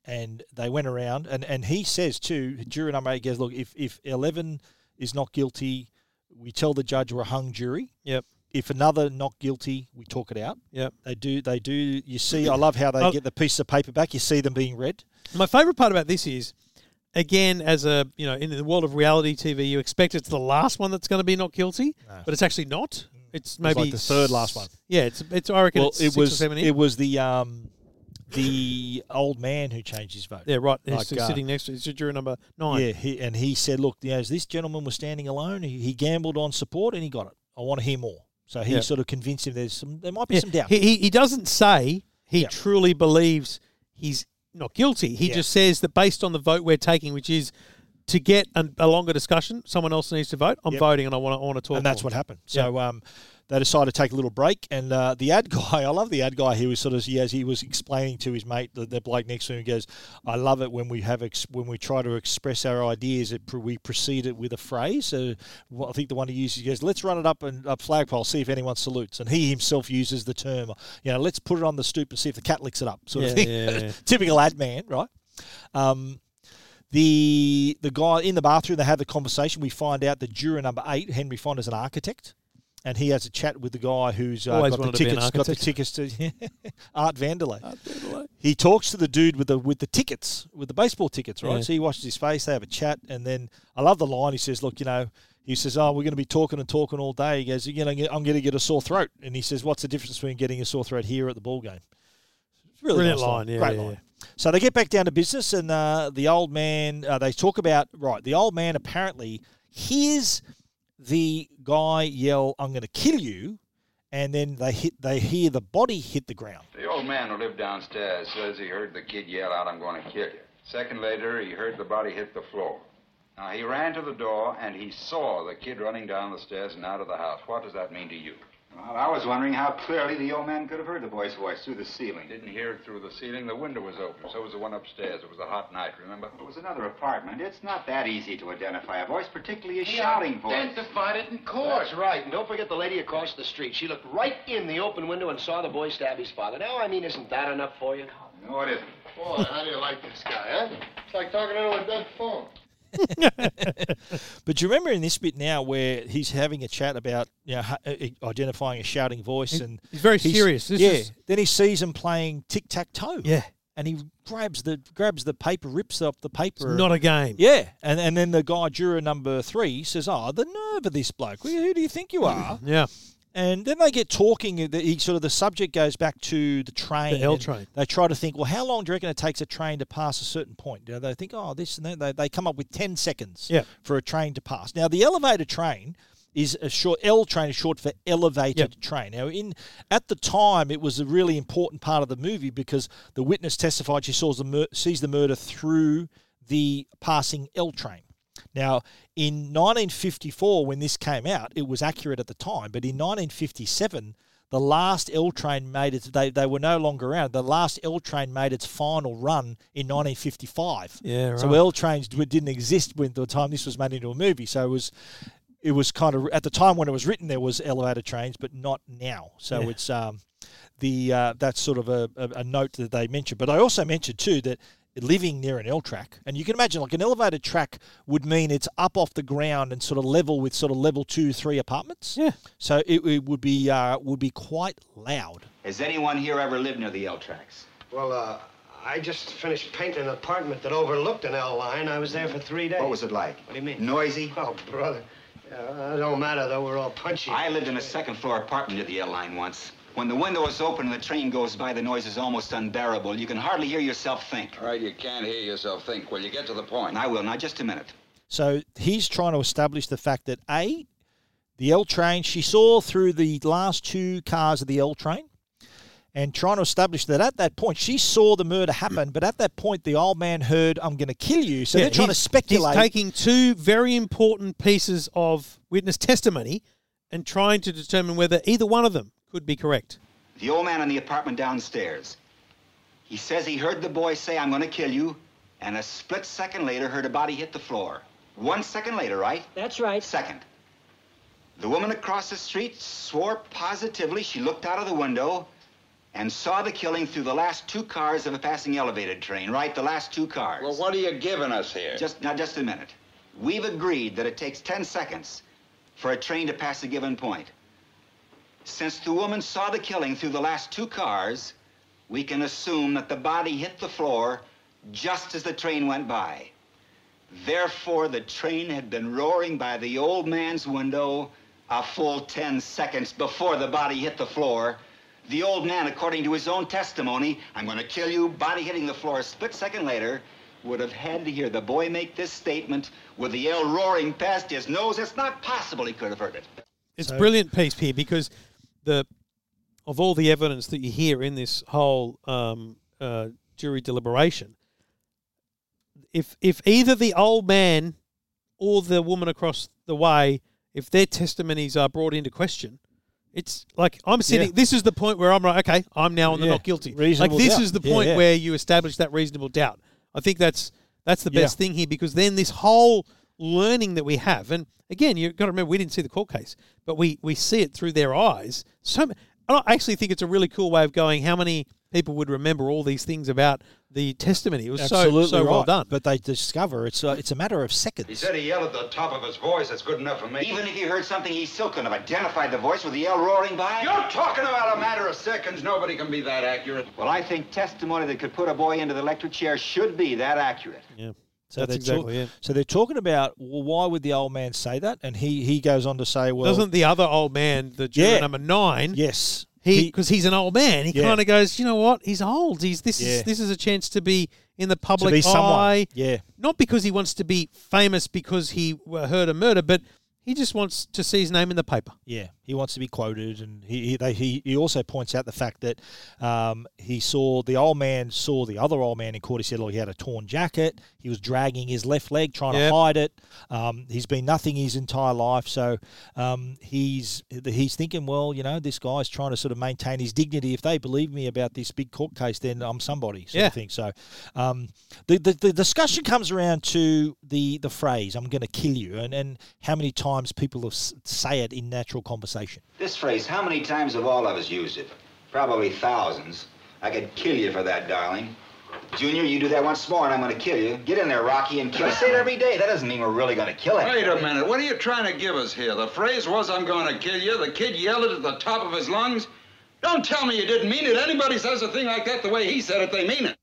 And they went around, and, and he says too, jury number eight goes, look, if, if 11 is not guilty, we tell the judge we're a hung jury. Yep. If another not guilty, we talk it out. Yeah, They do. They do. You see, I love how they Oh. get the piece of paper back. You see them being read. My favourite part about this is, again, as a you know, in the world of reality TV, you expect it's the last one that's going to be not guilty, but it's actually not. It's maybe like the third last one. Yeah, it's it's. I reckon Well, it's it was it was the um the old man who changed his vote. yeah, right. He's uh, sitting next to. It's juror number nine. Yeah, he, and he said, "Look, you know, this gentleman was standing alone. He, he gambled on support, and he got it. I want to hear more." So he Yeah. sort of convinced him. There's some. There might be Yeah, some doubt. He, he, he doesn't say he Yeah. truly believes he's not guilty. He Yeah. just says that based on the vote we're taking, which is to get a, a longer discussion, someone else needs to vote. I'm Yep. voting, and I want to want to talk. and that's what happened. So um, they decided to take a little break, and uh, the ad guy, I love the ad guy. He was sort of he, as he was explaining to his mate, the, the bloke next to him, he goes, "I love it when we have ex- when we try to express our ideas. It, we precede it with a phrase. So well, I think the one he uses, he goes, "Let's run it up and up flagpole, see if anyone salutes." And he himself uses the term, you know, "Let's put it on the stoop and see if the cat licks it up." Sort of thing. yeah, yeah. Typical ad man, right? Um, the the guy in the bathroom, they have the conversation. We find out that juror number eight, Henry Fonda's an architect, and he has a chat with the guy who's uh, got the wanted to be an tickets. Got the tickets to Art Vanderlei. He talks to the dude with the with the tickets, with the baseball tickets, right? Yeah. So he washes his face. They have a chat, and then I love the line. He says, "Look, you know." He says, "Oh, we're going to be talking and talking all day." He goes, "You know, I'm going to get a sore throat." And he says, "What's the difference between getting a sore throat here at the ball game?" It's really Brilliant nice line, yeah, Great yeah, line. yeah. So they get back down to business, and uh, the old man, uh, they talk about, right, the old man apparently hears the guy yell, I'm going to kill you, and then they hit, they hear the body hit the ground. The old man who lived downstairs says he heard the kid yell out, I'm going to kill you. Second later, he heard the body hit the floor. Now, he ran to the door and he saw the kid running down the stairs and out of the house. What does that mean to you? Well, I was wondering how clearly the old man could have heard the boy's voice through the ceiling. Didn't hear it through the ceiling. The window was open. So was the one upstairs. It was a hot night, remember? It was another apartment. It's not that easy to identify a voice, particularly a shouting voice. Identified it in court. That's right. And don't forget the lady across the street. She looked right in the open window and saw the boy stab his father. Now, I mean, isn't that enough for you? No, it isn't. Boy, how do you like this guy, huh? It's like talking into a dead phone. But do you remember in this bit now where he's having a chat about you know, uh, identifying a shouting voice He- and he's very serious. This yeah. is- Then he sees him playing tic tac toe. Yeah. And he grabs the grabs the paper, rips up the paper. not a game. Yeah, and and then the guy juror number three says, "Oh, the nerve of this bloke! Who do you think you are?" Yeah. And then they get talking. uh, the- He sort of the subject goes back to the train. The L train. They try to think, well, how long do you reckon it takes a train to pass a certain point? You know, they think, oh, this and that. They, they come up with ten seconds Yeah. for a train to pass. Now, the elevator train is a short. L train is short for elevated train. Now, in at the time, it was a really important part of the movie because the witness testified she saw the mur- sees the murder through the passing L train. Now, in 1954, when this came out, it was accurate at the time, but in 1957, the last L train made its they, they were no longer around. The last L train made its final run in 1955. Yeah, So right. L trains didn't exist when the time this was made into a movie. So it was it was kind of at the time when it was written there was elevator trains, but not now. So Yeah. it's um the uh, that's sort of a, a, a note that they mentioned. But I also mentioned too that living near an L track, and you can imagine like an elevated track would mean it's up off the ground and sort of level with sort of level two, three apartments. Yeah. So it, it would be uh, would be quite loud. Has anyone here ever lived near the L tracks? Well, uh, I just finished painting an apartment that overlooked an L line. I was there for three days. What was it like? What do you mean? Noisy? Oh, brother. Uh, it don't matter, though. We're all punchy. I lived in a second floor apartment near the L line once. When the window is open and the train goes by, the noise is almost unbearable. You can hardly hear yourself think. All right, you can't hear yourself think. Well, you get to the point. I will. Now, just a minute. So he's trying to establish the fact that A, the L train, she saw through the last two cars of the L train and trying to establish that at that point she saw the murder happen, but at that point the old man heard, I'm going to kill you. So Yeah, they're trying to speculate. He's taking two very important pieces of witness testimony and trying to determine whether either one of them could be correct. The old man in the apartment downstairs. He says he heard the boy say, I'm going to kill you, and a split second later heard a body hit the floor. One second later, right? That's right. Second. The woman across the street swore positively she looked out of the window and saw the killing through the last two cars of a passing elevated train, right? The last two cars. Well, what are you giving us here? Just now, just a minute. We've agreed that it takes 10 seconds for a train to pass a given point. Since the woman saw the killing through the last two cars, we can assume that the body hit the floor just as the train went by. Therefore, the train had been roaring by the old man's window a full 10 seconds before the body hit the floor. The old man, according to his own testimony, I'm going to kill you, body hitting the floor a split second later, would have had to hear the boy make this statement with the L roaring past his nose. It's not possible he could have heard it. It's a brilliant piece here because the of all the evidence that you hear in this whole um, uh, jury deliberation, if if either the old man or the woman across the way, if their testimonies are brought into question, it's like I'm sitting. Yeah. This is the point where I'm like, okay, I'm now on the Yeah. not guilty. Reasonable like this doubt. is the point yeah. where you establish that reasonable doubt. I think that's that's the best thing here because then this whole learning that we have, and again, you've got to remember we didn't see the court case, but we we see it through their eyes. So I actually think it's a really cool way of going. How many people would remember all these things about the testimony? It was Absolutely so so well done. But they discover it's a, it's a matter of seconds. He said he yelled at the top of his voice. That's good enough for me. Even if he heard something, he still couldn't have identified the voice with the yell roaring by. You're talking about a matter of seconds. Nobody can be that accurate. Well, I think testimony that could put a boy into the electric chair should be that accurate. Yeah. So That's they're exactly talk- it. So they're talking about well, why would the old man say that? And he he goes on to say, well, Doesn't the other old man, the juror Yeah. number nine, yes, he because he's an old man, he Yeah. kind of goes, you know what? He's old. He's this Yeah. is this is a chance to be in the public be someone. eye. Yeah. not because he wants to be famous because he uh, heard a murder, but he just wants to see his name in the paper. Yeah, he wants to be quoted, and he he, they, he he also points out the fact that um, he saw the old man saw the other old man in court. He said, "Look, he had a torn jacket. He was dragging his left leg, trying Yep. to hide it. Um, he's been nothing his entire life, so um, he's he's thinking, well, you know, this guy's trying to sort of maintain his dignity. If they believe me about this big court case, then I'm somebody, sort Yeah. of thing. So um, the, the the discussion comes around to the the phrase, "I'm going to kill you," and and how many times people have s- say it in natural conversation. This phrase, how many times have all of us used it? Probably thousands. I could kill you for that, darling. Junior, you do that once more and I'm going to kill you. Get in there, Rocky, and kill. I say it every day. That doesn't mean we're really going to kill him. Wait a minute. What are you trying to give us here? The phrase was, I'm going to kill you. The kid yelled it at the top of his lungs. Don't tell me you didn't mean it. Anybody says a thing like that the way he said it, they mean it.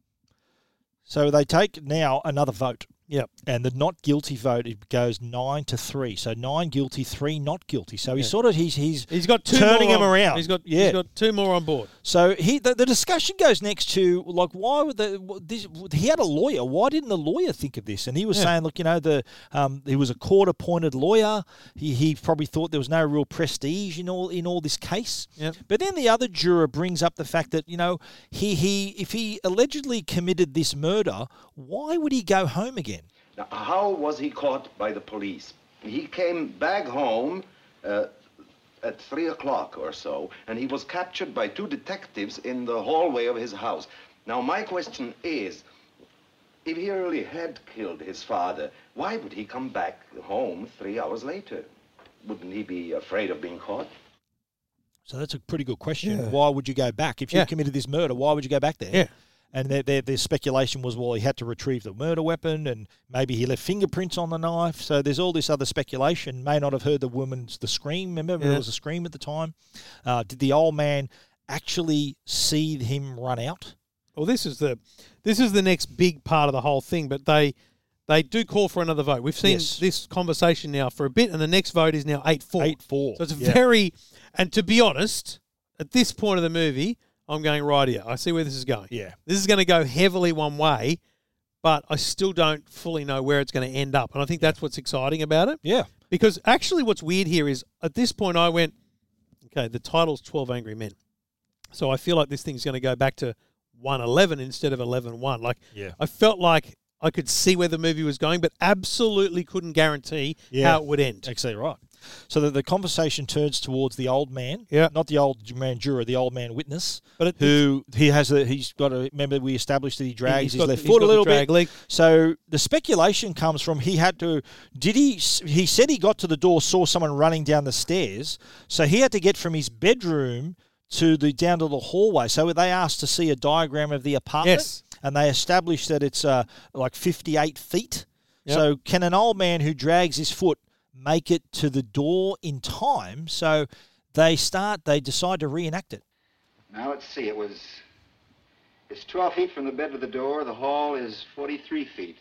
So they take now another vote. Yep. And the not guilty vote it goes nine to three. So nine guilty, three not guilty. So he's Yeah. sort of he's he's He's got two turning more him on- around. He's got yeah. he's got two more on board. So he the, the discussion goes next to like why would the this he had a lawyer why didn't the lawyer think of this and he was Yeah. saying look you know the um, he was a court appointed lawyer he, he probably thought there was no real prestige in all in all this case Yep. but then the other juror brings up the fact that you know he he if he allegedly committed this murder why would he go home again Now, how was he caught by the police? He came back home uh, at three o'clock or so, and he was captured by two detectives in the hallway of his house. Now, my question is, if he really had killed his father, why would he come back home three hours later? Wouldn't he be afraid of being caught? So that's a pretty good question. Yeah. Why would you go back if you Yeah. committed this murder? Why would you go back there? Yeah. And their, their, their speculation was, well, he had to retrieve the murder weapon, and maybe he left fingerprints on the knife. So there's all this other speculation. May not have heard the woman's the scream. Remember, Yeah. there was a scream at the time. Uh, did the old man actually see him run out? Well, this is the this is the next big part of the whole thing, but they they do call for another vote. We've seen Yes. this conversation now for a bit, and the next vote is now eight four. Eight four. So it's Yeah. very and to be honest, at this point of the movie, I'm going right here. I see where this is going. Yeah. This is going to go heavily one way, but I still don't fully know where it's going to end up, and I think that's what's exciting about it. Yeah. Because actually, what's weird here is at this point I went, okay, the title's Twelve Angry Men, so I feel like this thing's going to go back to one eleven instead of eleven one. Like, Yeah. I felt like I could see where the movie was going, but absolutely couldn't guarantee Yeah. how it would end. Exactly right. So that the conversation turns towards the old man, Yeah. not the old man juror, the old man witness, But it- who he has a he's got a remember we established that he drags his got- left foot a little bit. leg. So the speculation comes from he had to did he he said he got to the door saw someone running down the stairs, so he had to get from his bedroom to the down to the hallway. So they asked to see a diagram of the apartment, Yes. and they established that it's uh, like fifty eight feet. Yep. So can an old man who drags his foot make it to the door in time? So they start. They decide to reenact it. Now let's see. It was. It's 12 feet from the bed to the door. The hall is 43 feet.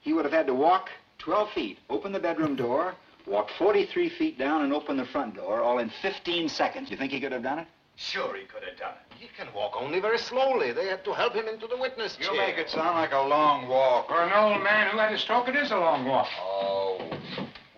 He would have had to walk 12 feet, open the bedroom door, walk 43 feet down, and open the front door, all in 15 seconds. You think he could have done it? Sure, he could have done it. He can walk only very slowly. They had to help him into the witness chair. You chair. make it sound like a long walk. For an old man who had a stroke, it is a long walk. Oh,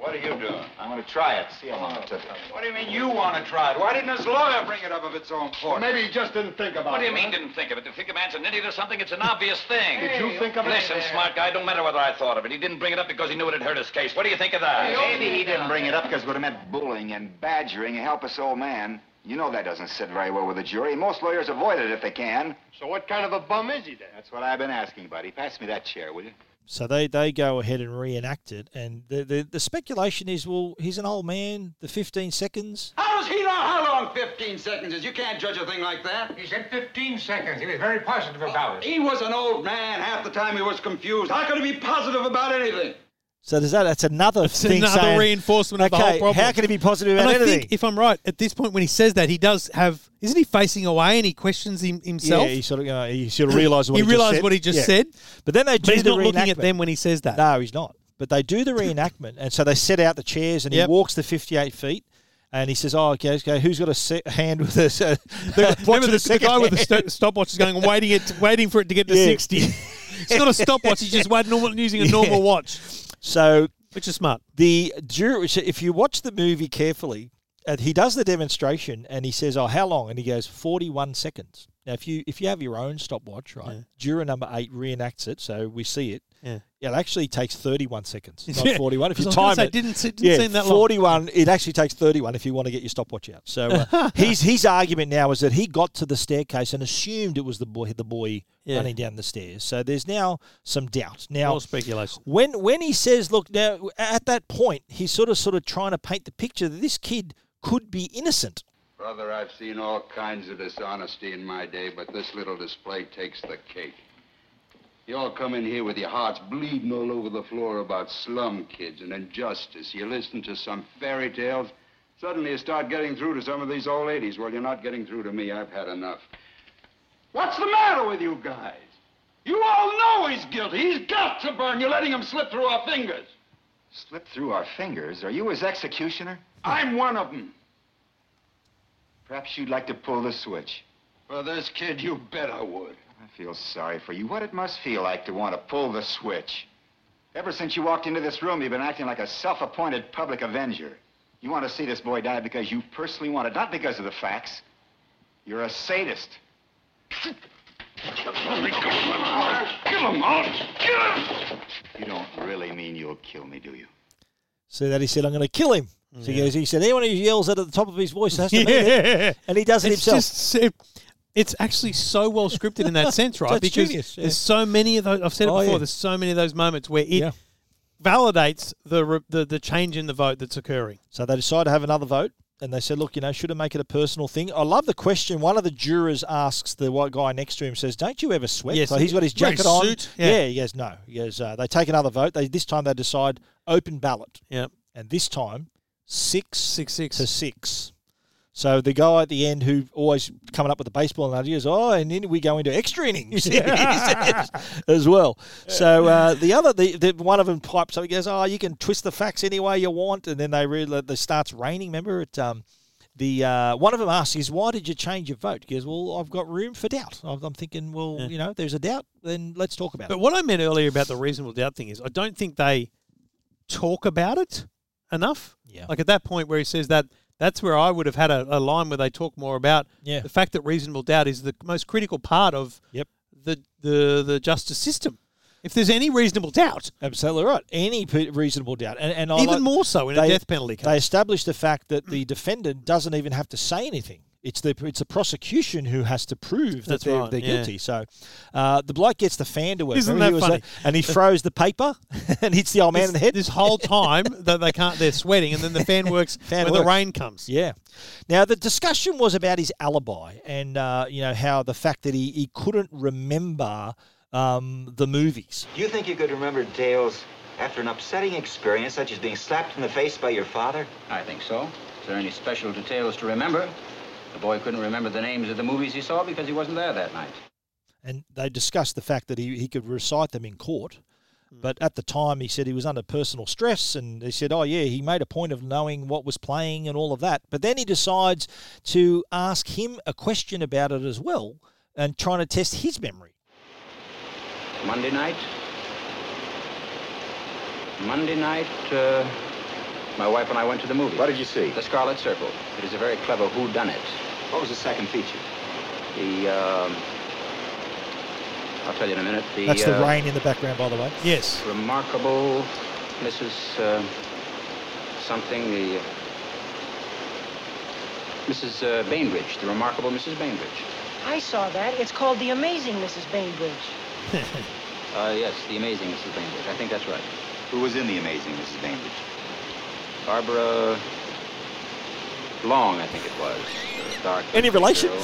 what are you doing? I'm going to try it. See how long it took. What do you mean you want to try it? Why didn't his lawyer bring it up of its own Well, maybe he just didn't think about it. What do you it. mean didn't think of it? To think a man's an idiot or something? It's an obvious thing. Did you think of it? Listen, smart guy, don't matter whether I thought of it. He didn't bring it up because he knew it'd hurt his case. What do you think of that? Maybe he didn't bring it up because it would have meant bullying and badgering a helpless old man. You know that doesn't sit very well with a jury. Most lawyers avoid it if they can. So what kind of a bum is he then? That's what I've been asking, buddy. Pass me that chair, will you? So they, they go ahead and reenact it, and the, the the speculation is, well, he's an old man. The fifteen seconds. How does he know how long 15 seconds is? You can't judge a thing like that. He said 15 seconds. He was very positive about it. He was an old man. Half the time he was confused. How could he be positive about anything? So does that? That's another It's thing. another saying, reinforcement of the whole problem. How can he be positive about I anything? think, if I'm right, at this point when he says that, he does have. Isn't he facing away and he questions him, himself? Yeah, he sort of uh, he sort of realised what he said. he, said. what he just Yeah. said. But then they do But he's the not looking at them when he says that. No, he's not. But they do the reenactment, and so they set out the chairs, and Yep. he walks the fifty-eight feet, and he says, "Oh, okay, okay who's got a se- hand with us? Uh, The, remember the, the guy with the hand?" sto- stopwatch is going and waiting it, waiting for it to get to Yeah. sixty. it's not a stopwatch; he's just waiting, using a normal Yeah. watch, So which is smart. the if you watch the movie carefully, uh, he does the demonstration, and he says, "Oh, how long?" And he goes, 41 seconds." Now, if you if you have your own stopwatch, right, Yeah. juror number eight reenacts it, so we see it. Yeah. It actually takes 31 seconds, not Yeah, 41. If you 'cause I was gonna time say, it, didn't se- didn't yeah, seem that long. 41. It actually takes 31 if you want to get your stopwatch out. So uh, his his argument now is that he got to the staircase and assumed it was the boy the boy Yeah. running down the stairs. So there's now some doubt. Now More speculation. when when he says, "Look," now at that point, he's sort of sort of trying to paint the picture that this kid could be innocent. Brother, I've seen all kinds of dishonesty in my day, but this little display takes the cake. You all come in here with your hearts bleeding all over the floor about slum kids and injustice. You listen to some fairy tales. Suddenly you start getting through to some of these old ladies. Well, you're not getting through to me. I've had enough. What's the matter with you guys? You all know he's guilty. He's got to burn. You're letting him slip through our fingers. Slip through our fingers. Are you his executioner? I'm one of them. Perhaps you'd like to pull the switch. For this kid, you bet I would. I feel sorry for you. What it must feel like to want to pull the switch. Ever since you walked into this room, you've been acting like a self-appointed public avenger. You want to see this boy die because you personally want it, not because of the facts. You're a sadist. Kill him, I'll kill him. You don't really mean you'll kill me, do you? So that he said, "I'm going to kill him." So he goes, he said, anyone who yells that at the top of his voice has to mean it, and he does it It's himself. just it- it's actually so well scripted in that sense, right? That's because genius, yeah. there's so many of those. I've said it Oh, before. yeah. There's so many of those moments where it Yeah. validates the, re- the the change in the vote that's occurring. So they decided to have another vote, and they said, "Look, you know, should I make it a personal thing?" I love the question. One of the jurors asks the white guy next to him, says, "Don't you ever sweat?" Yes, so he's got his jacket on. suit, yeah. he goes, "No." He goes, uh, "They take another vote. They this time they decide open ballot." Yeah. And this time, six Six six. to six. So the guy at the end who always coming up with the baseball analogy is, oh, and then we go into extra innings as well. So uh, the other, the, the one of them pipes up. He goes, oh, you can twist the facts any way you want, and then they really, it starts raining. Remember it. Um, the uh, one of them asks is, "Why did you change your vote?" He goes, "Well, I've got room for doubt. I'm I'm thinking, well, Yeah. you know, there's a doubt, then let's talk about But it." But what I meant earlier about the reasonable doubt thing is, I don't think they talk about it enough. Yeah. Like at that point where he says that, that's where I would have had a, a line where they talk more about Yeah. the fact that reasonable doubt is the most critical part of Yep. the the the justice system. If there's any reasonable doubt, Absolutely right. Any reasonable doubt, and, and Even like- more so in a death penalty case. They establish the fact that the defendant doesn't even have to say anything. It's the it's the prosecution who has to prove that they're, right, they're yeah. guilty. So uh, the bloke gets the fan to work. Isn't Remember that funny? a- and he throws the paper and hits the old man this, in the head. this whole time that they can't, they're sweating, and then the fan works Fan when the rain comes. Yeah. Now the discussion was about his alibi and uh, you know how the fact that he, he couldn't remember um, the movies. Do you think you could remember details after an upsetting experience such as being slapped in the face by your father? I think so. Is there any special details to remember? The boy couldn't remember the names of the movies he saw because he wasn't there that night. and they discussed the fact that he, he could recite them in court. But at the time, he said he was under personal stress, and they said, "Oh yeah, he made a point of knowing what was playing and all of that." But then he decides to ask him a question about it as well, and trying to test his memory. Monday night. Monday night, uh, my wife and I went to the movie. What did you see? The Scarlet Circle. It is a very clever whodunit. What was the second feature? The, um, I'll tell you in a minute. The, That's the uh, rain in the background, by the way. Yes. Remarkable Mrs. Uh, something, the. Uh, Mrs. Uh, Bainbridge, the remarkable Mrs. Bainbridge. I saw that. It's called The Amazing Mrs. Bainbridge. Uh, yes, the amazing Mrs. Bainbridge. I think that's right. Who was in The Amazing Mrs. Bainbridge? Barbara Long, I think it was. Dark. Any relation? girl.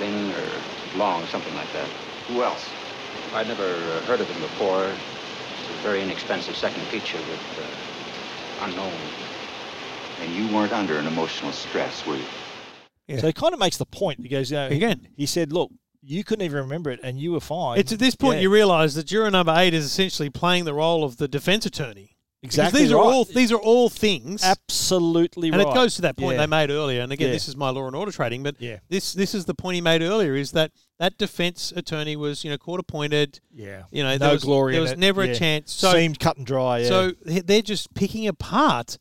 or Long, something like that. Who else? I'd never uh, heard of him before. It's a very inexpensive second feature with uh, unknown. And you weren't under an emotional stress, were you? So he kind of makes the point. He goes, you know, Again. he said, "Look, you couldn't even remember it, and you were fine." It's at this point Yeah. you realise that juror number eight is essentially playing the role of the defence attorney. Because Exactly These are all these are all things. absolutely and right. it goes to that point Yeah. they made earlier. And again, Yeah. this is my law and order trading, but Yeah. this this is the point he made earlier: is that that defence attorney was you know court appointed. Yeah. You know, No there was, glory There was it. never Yeah. a chance. So Seemed cut and dry. So they're just picking apart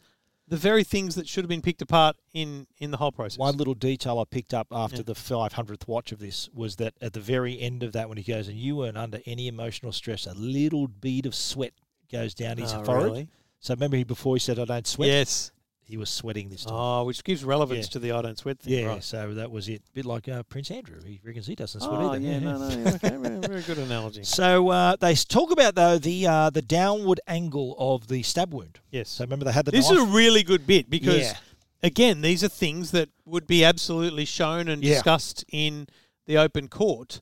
the very things that should have been picked apart in in the whole process. One little detail I picked up after Yeah. the 500th watch of this was that at the very end of that, when he goes, and you weren't under any emotional stress, a little bead of sweat goes down his Oh, forehead. really? So remember, he before he said, "I don't sweat." Yes. he was sweating this time. Oh, which gives relevance Yeah. to the I don't sweat thing. Yeah, right. so that was it. A bit like uh, Prince Andrew. He reckons he doesn't sweat Oh, either. yeah, no, no, yeah, okay, very, good analogy. So uh, they talk about though the uh, the downward angle of the stab wound. Yes. So remember they had the This knife. is a really good bit because, Yeah. again, these are things that would be absolutely shown and discussed in the open court,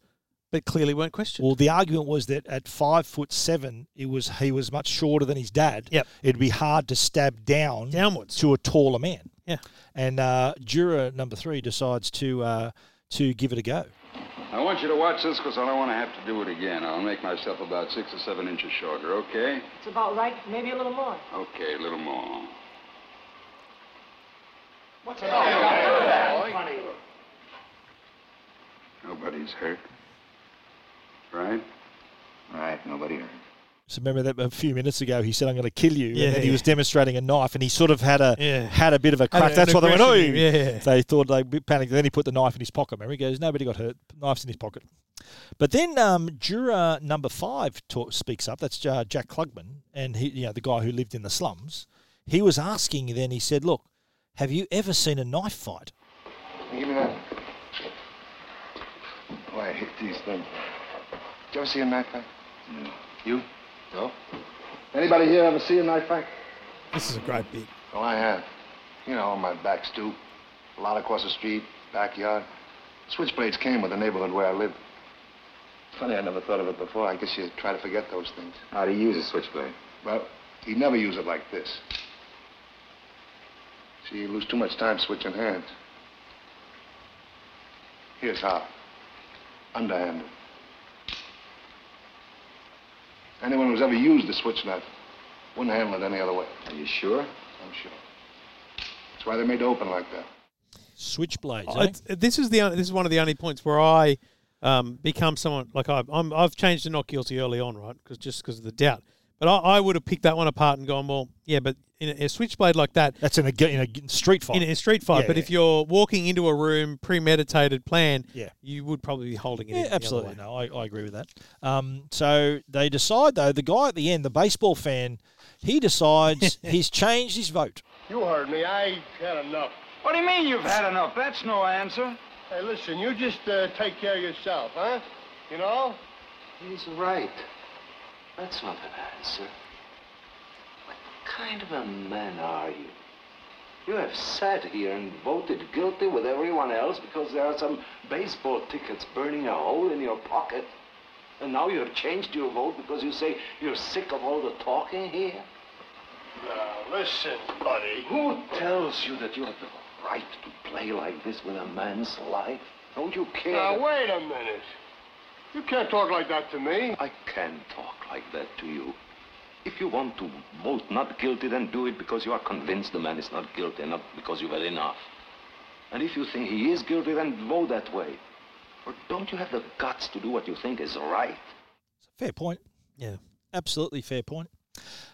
but clearly weren't questioned. Well, the argument was that at five foot seven, it was he was much shorter than his dad. Yep. It'd be hard to stab down downwards to a taller man. Yeah. And uh, juror number three decides to uh, to give it a go. I want you to watch this because I don't want to have to do it again. I'll make myself about six or seven inches shorter, okay? It's about right, maybe a little more. Okay, a little more. What's it all about? Nobody's hurt. Right? Right, nobody hurt. So remember that a few minutes ago he said, "I'm going to kill you," Yeah, and then he yeah. was demonstrating a knife, and he sort of had a Yeah. had a bit of a crack. That's an why they went, "Oh!" aggression, yeah. They thought they bit panicked. Then he put the knife in his pocket. Remember, he goes, "Nobody got hurt. Knife's in his pocket." But then um, juror number five talk, speaks up. That's uh, Jack Klugman, and he, you know, the guy who lived in the slums. He was asking. Then he said, "Look, have you ever seen a knife fight?" Give me that. Oh, I hate these things. Did you ever see a knife fight? No. You? No. Anybody here ever see a knife fight? This is a great beat. Well, I have. You know, on my back stoop, a lot across the street, backyard. Switchblades came with the neighborhood where I lived. Funny, I never thought of it before. I guess you try to forget those things. How do you use a switchblade? Well, he never used it like this. See, you lose too much time switching hands. Here's how. Underhanded. Anyone who's ever used the switch knife wouldn't handle it any other way. Are you sure? I'm sure. That's why they're made to open like that. Switchblades. Oh, eh? this is the this is one of the only points where I um, become someone like I, I'm. I've changed to not guilty early on, right? Because just because of the doubt. But I, I would have picked that one apart and gone, well, yeah, but in a, a switchblade like that, That's in a, g- in a street fight. in a street fight. Yeah, but yeah. if you're walking into a room, premeditated plan, Yeah. you would probably be holding it. in Yeah, the other absolutely. way. No, I, I agree with that. Um, so they decide, though, the guy at the end, the baseball fan, he decides he's changed his vote. You heard me. I had enough. What do you mean you've had enough? That's no answer. Hey, listen, you just uh, take care of yourself, huh? You know? He's right. That's not an answer. What kind of a man are you? You have sat here and voted guilty with everyone else because there are some baseball tickets burning a hole in your pocket. And now you have changed your vote because you say you're sick of all the talking here? Now, listen, buddy. Who tells you that you have the right to play like this with a man's life? Don't you care? Now, wait a minute. You can't talk like that to me. I can talk like that to you. If you want to vote not guilty, then do it because you are convinced the man is not guilty, not because you've had enough. And if you think he is guilty, then vote that way. Or don't you have the guts to do what you think is right? Fair point. Yeah. Absolutely fair point.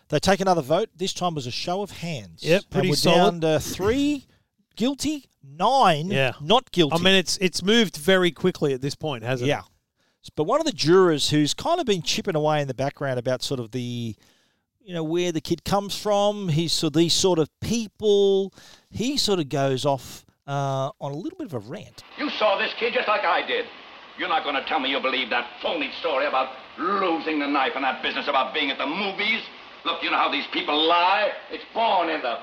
They take another vote. This time was a show of hands. Yep, And pretty we're solid. down to three guilty, nine Yeah. not guilty. I mean, it's it's moved very quickly at this point, hasn't it? yeah. it? But one of the jurors who's kind of been chipping away in the background about sort of the, you know, where the kid comes from, he's so these sort of people, he sort of goes off uh, on a little bit of a rant. You saw this kid just like I did. You're not going to tell me you believe that phony story about losing the knife and that business about being at the movies? Look, you know how these people lie? It's born in them.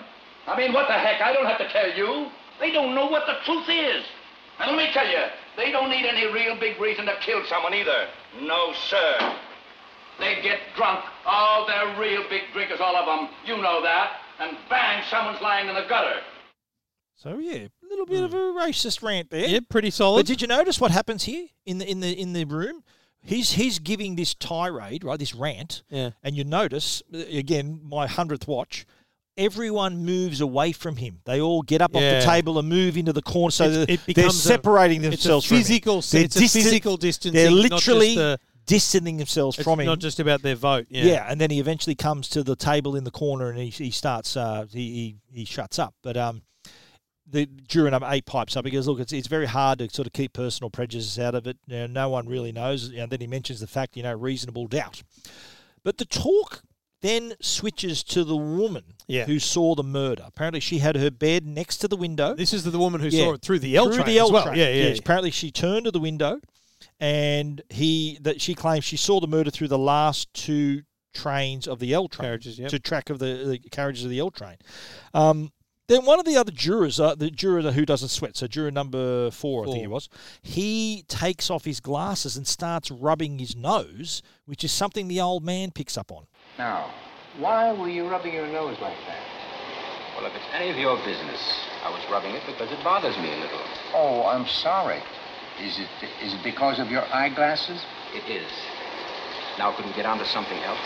I mean, what the heck? I don't have to tell you. They don't know what the truth is. And let me tell you, they don't need any real big reason to kill someone either. No, sir. They get drunk. Oh, they're real big drinkers, all of them. You know that. And bang, someone's lying in the gutter. So yeah, a little bit of a racist rant there. Yeah, pretty solid. But did you notice what happens here in the in the in the room? He's he's giving this tirade, right? This rant. Yeah. And you notice uh, again, my hundredth watch. Everyone moves away from him. They all get up off the table and move into the corner, so that it they're separating a themselves from him. physical- They're it's a physical distancing, They're literally a- distancing themselves from him. not just about their vote. Yeah. Yeah. and then he eventually comes to the table in the corner and he, he starts uh, he, he he shuts up. But um, the juror number eight pipes up. because "Look, it's it's very hard to sort of keep personal prejudice out of it. You know, no one really knows." And then he mentions the fact, you know, reasonable doubt. But the talk then switches to the woman Yeah. who saw the murder. Apparently, she had her bed next to the window. This is the woman who saw it through the L through train the L as well. train. Yeah, yeah, yeah. Apparently, she turned to the window, and he that she claims she saw the murder through the last two trains of the L train Carriages, yep. to track of the, the carriages of the L train. Um, then one of the other jurors, uh, the juror who doesn't sweat, so juror number four, I think he was, he takes off his glasses and starts rubbing his nose, which is something the old man picks up on. Now, why were you rubbing your nose like that? Well, if it's any of your business, I was rubbing it because it bothers me a little. Oh, I'm sorry. Is it is it because of your eyeglasses? It is. Now, could we get on to something else?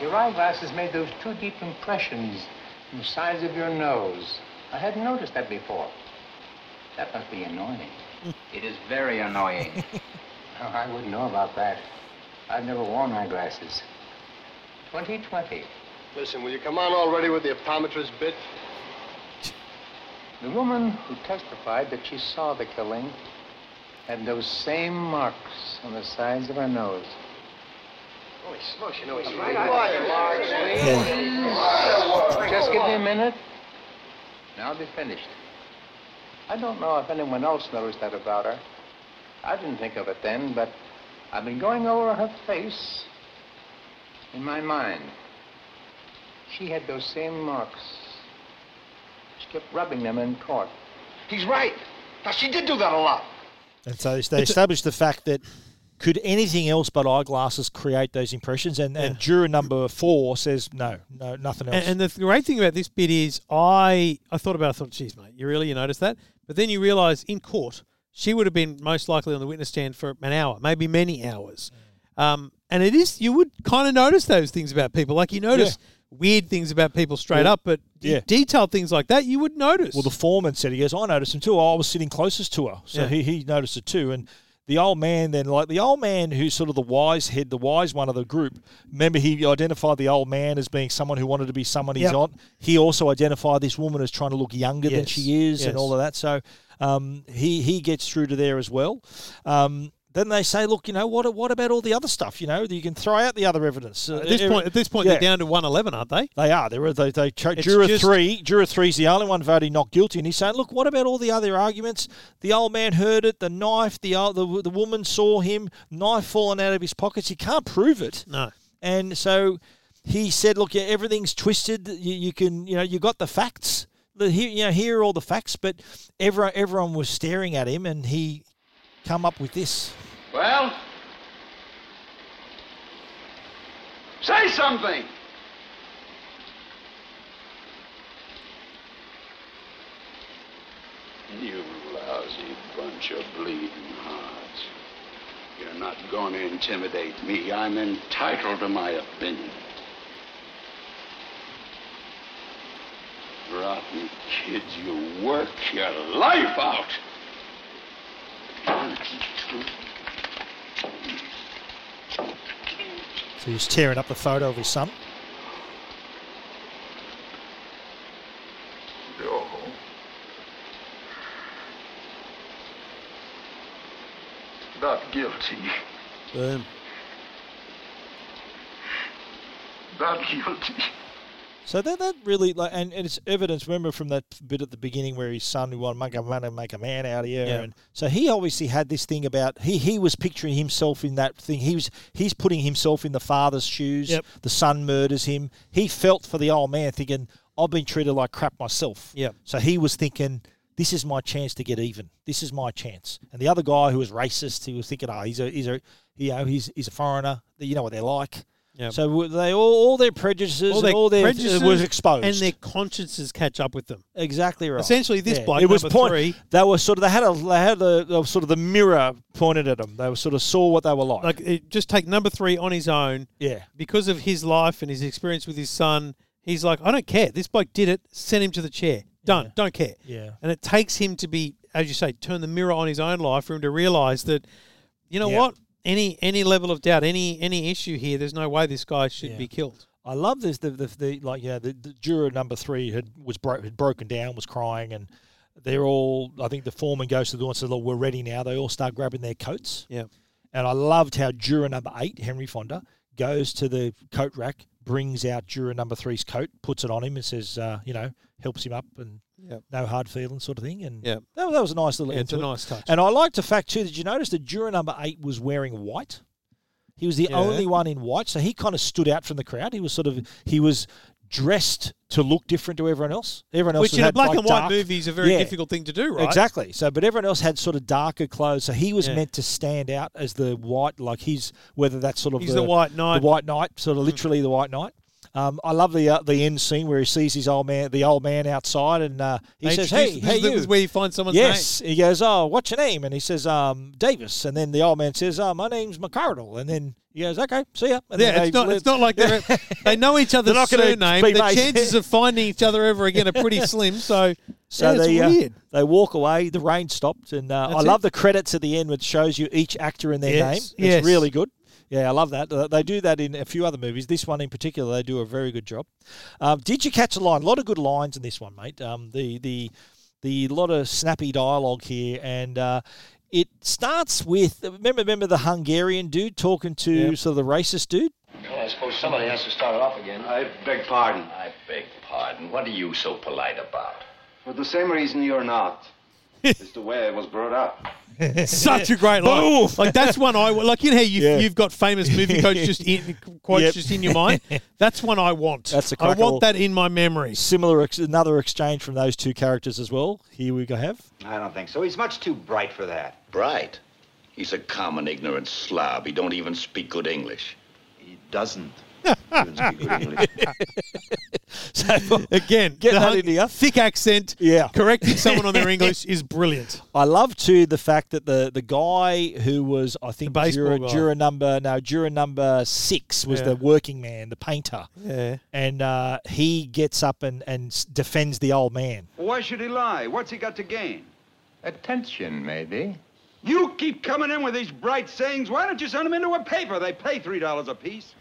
Your eyeglasses made those two deep impressions on the sides of your nose. I hadn't noticed that before. That must be annoying. It is very annoying. Oh, I wouldn't know about that. I've never worn eyeglasses. 2020. Listen, will you come on already with the optometrist bit? The woman who testified that she saw the killing had those same marks on the sides of her nose. Holy smokes, you know he's Quiet, right. Just give me a minute. Now I'll be finished. I don't know if anyone else noticed that about her. I didn't think of it then, but I've been going over her face in my mind. She had those same marks. She kept rubbing them in court. He's right. Now, she did do that a lot. And so they established the fact that could anything else but eyeglasses create those impressions? And and juror number four says no, no, nothing else. And, and the great thing about this bit is, I I thought about, it, I thought, geez, mate, you really you noticed that? But then you realise in court, she would have been most likely on the witness stand for an hour, maybe many hours. Um, and it is you would kind of notice those things about people, like you notice weird things about people straight Well, up, but yeah. detailed things like that you would notice. Well, the foreman said he goes, I noticed him too. I was sitting closest to her, so Yeah. he, he noticed it too. And the old man then, like the old man who's sort of the wise head, the wise one of the group. Remember, he identified the old man as being someone who wanted to be someone he's Yep. not. He also identified this woman as trying to look younger than she is, and all of that. So um, he he gets through to there as well. Um, then they say, look, you know, what what about all the other stuff? You know, you can throw out the other evidence. at this Uh, point, at this point, yeah. they're down to one eleven, aren't they? They are. They were. They, they cho- juror just- three. Juror three's the only one voting not guilty, and he's saying, "Look, what about all the other arguments? The old man heard it. The knife. The old, the the woman saw him. Knife falling out of his pockets. He can't prove it. No. And so he said, "Look, yeah, everything's twisted. You, you can, you know, you got the facts. The, here, you know, here are all the facts." But everyone, everyone was staring at him, and he come up with this. Well? Say something! You lousy bunch of bleeding hearts. You're not going to intimidate me. I'm entitled to my opinion. Rotten kids, you work your life out. So he's tearing up the photo of his son. No. Not guilty. Boom. Not guilty. So that that really like, and, and it's evidence. Remember from that bit at the beginning where his son who wanted to make a man make a man out of you, Yeah. and so he obviously had this thing about he he was picturing himself in that thing. He was he's putting himself in the father's shoes. Yep. The son murders him. He felt for the old man, thinking I've been treated like crap myself. Yeah. So he was thinking. This is my chance to get even. This is my chance. And the other guy who was racist, he was thinking, "Oh, he's a, he's a, you know, he's he's a foreigner. You know what they're like." Yep. So they all, all their prejudices, All their, all their prejudices was exposed, and their consciences catch up with them. Exactly right. Essentially, this Yeah. bloke, it was point, three, They were sort of they had a they had a, a sort of the mirror pointed at them. They were sort of saw what they were like. like it, just take number three on his own. Yeah. Because of his life and his experience with his son, he's like, I don't care. This bloke did it. Send him to the chair. Done. Don't care. Yeah. And it takes him to be, as you say, turn the mirror on his own life for him to realise that, you know Yeah. what? Any any level of doubt, any any issue here, there's no way this guy should Yeah. be killed. I love this. The, the, the like yeah, the, the juror number three had was bro- had broken down, was crying, and they're all. I think the foreman goes to the door and says, "Look, we're ready now." They all start grabbing their coats. Yeah. And I loved how juror number eight, Henry Fonda, goes to the coat rack, brings out juror number three's coat, puts it on him, and says, uh, you know, helps him up and Yep. no hard feelings sort of thing. And Yep. that, that was a nice little Yeah, it's a it. nice touch. And I liked the fact too. Did you notice that juror number eight was wearing white? He was the Yeah. only one in white, so he kind of stood out from the crowd. He was sort of he was dressed to look different to everyone else. Everyone else Which in a black like, and white dark- movie is a very Yeah. difficult thing to do, right? Exactly. So, but everyone else had sort of darker clothes. So he was Yeah. meant to stand out as the white, like he's whether that's sort of He's the white knight. Mm. the white knight, sort of literally the white knight. Um, I love the uh, the end scene where he sees his old man, the old man outside, and uh, he They says, "Hey, hey, you!" this is where you find someone's yes. He goes, "Oh, what's your name?" And he says, um, "Davis." And then the old man says, "Oh, my name's McCardle." And then he goes, "Okay, see ya." And yeah, it's not. It's not like they're, they know each other's They're not gonna surname. The chances of finding each other ever again are pretty slim. So, So yeah, it's they uh, they walk away. The rain stopped, and uh, I That's love it. the credits at the end, which shows you each actor in their Yes, name. It's yes. really good. Yeah, I love that. Uh, They do that in a few other movies. This one in particular, they do a very good job. Um, did you catch a line? A lot of good lines in this one, mate. Um, the the the lot of snappy dialogue here, and uh, it starts with remember remember the Hungarian dude talking to Yep. sort of the racist dude. Well, I suppose somebody has to start it off again. I beg pardon. I beg pardon. What are you so polite about? For the same reason you're not. it's the way it was brought up. Such a great line. Like that's one I like. You know how you Yeah. you've got famous movie quotes just in quotes Yep. just in your mind. That's one I want. That's a I cracker. want that in my memory. Similar, ex- another exchange from those two characters as well. Here we go. Have I don't think so. He's much too bright for that. Bright. He's a common ignorant slob. He don't even speak good English. He doesn't. So Again, Get the that hung- into you. thick accent. Yeah. Correcting someone on their English is brilliant. I love too the fact that the the guy who was I think baseball juror, juror number no juror number six was Yeah. the working man, the painter. Yeah. And uh, he gets up and, and defends the old man. Why should he lie? What's he got to gain? Attention, maybe. You keep coming in with these bright sayings. Why don't you send them into a paper? They pay $3 a piece.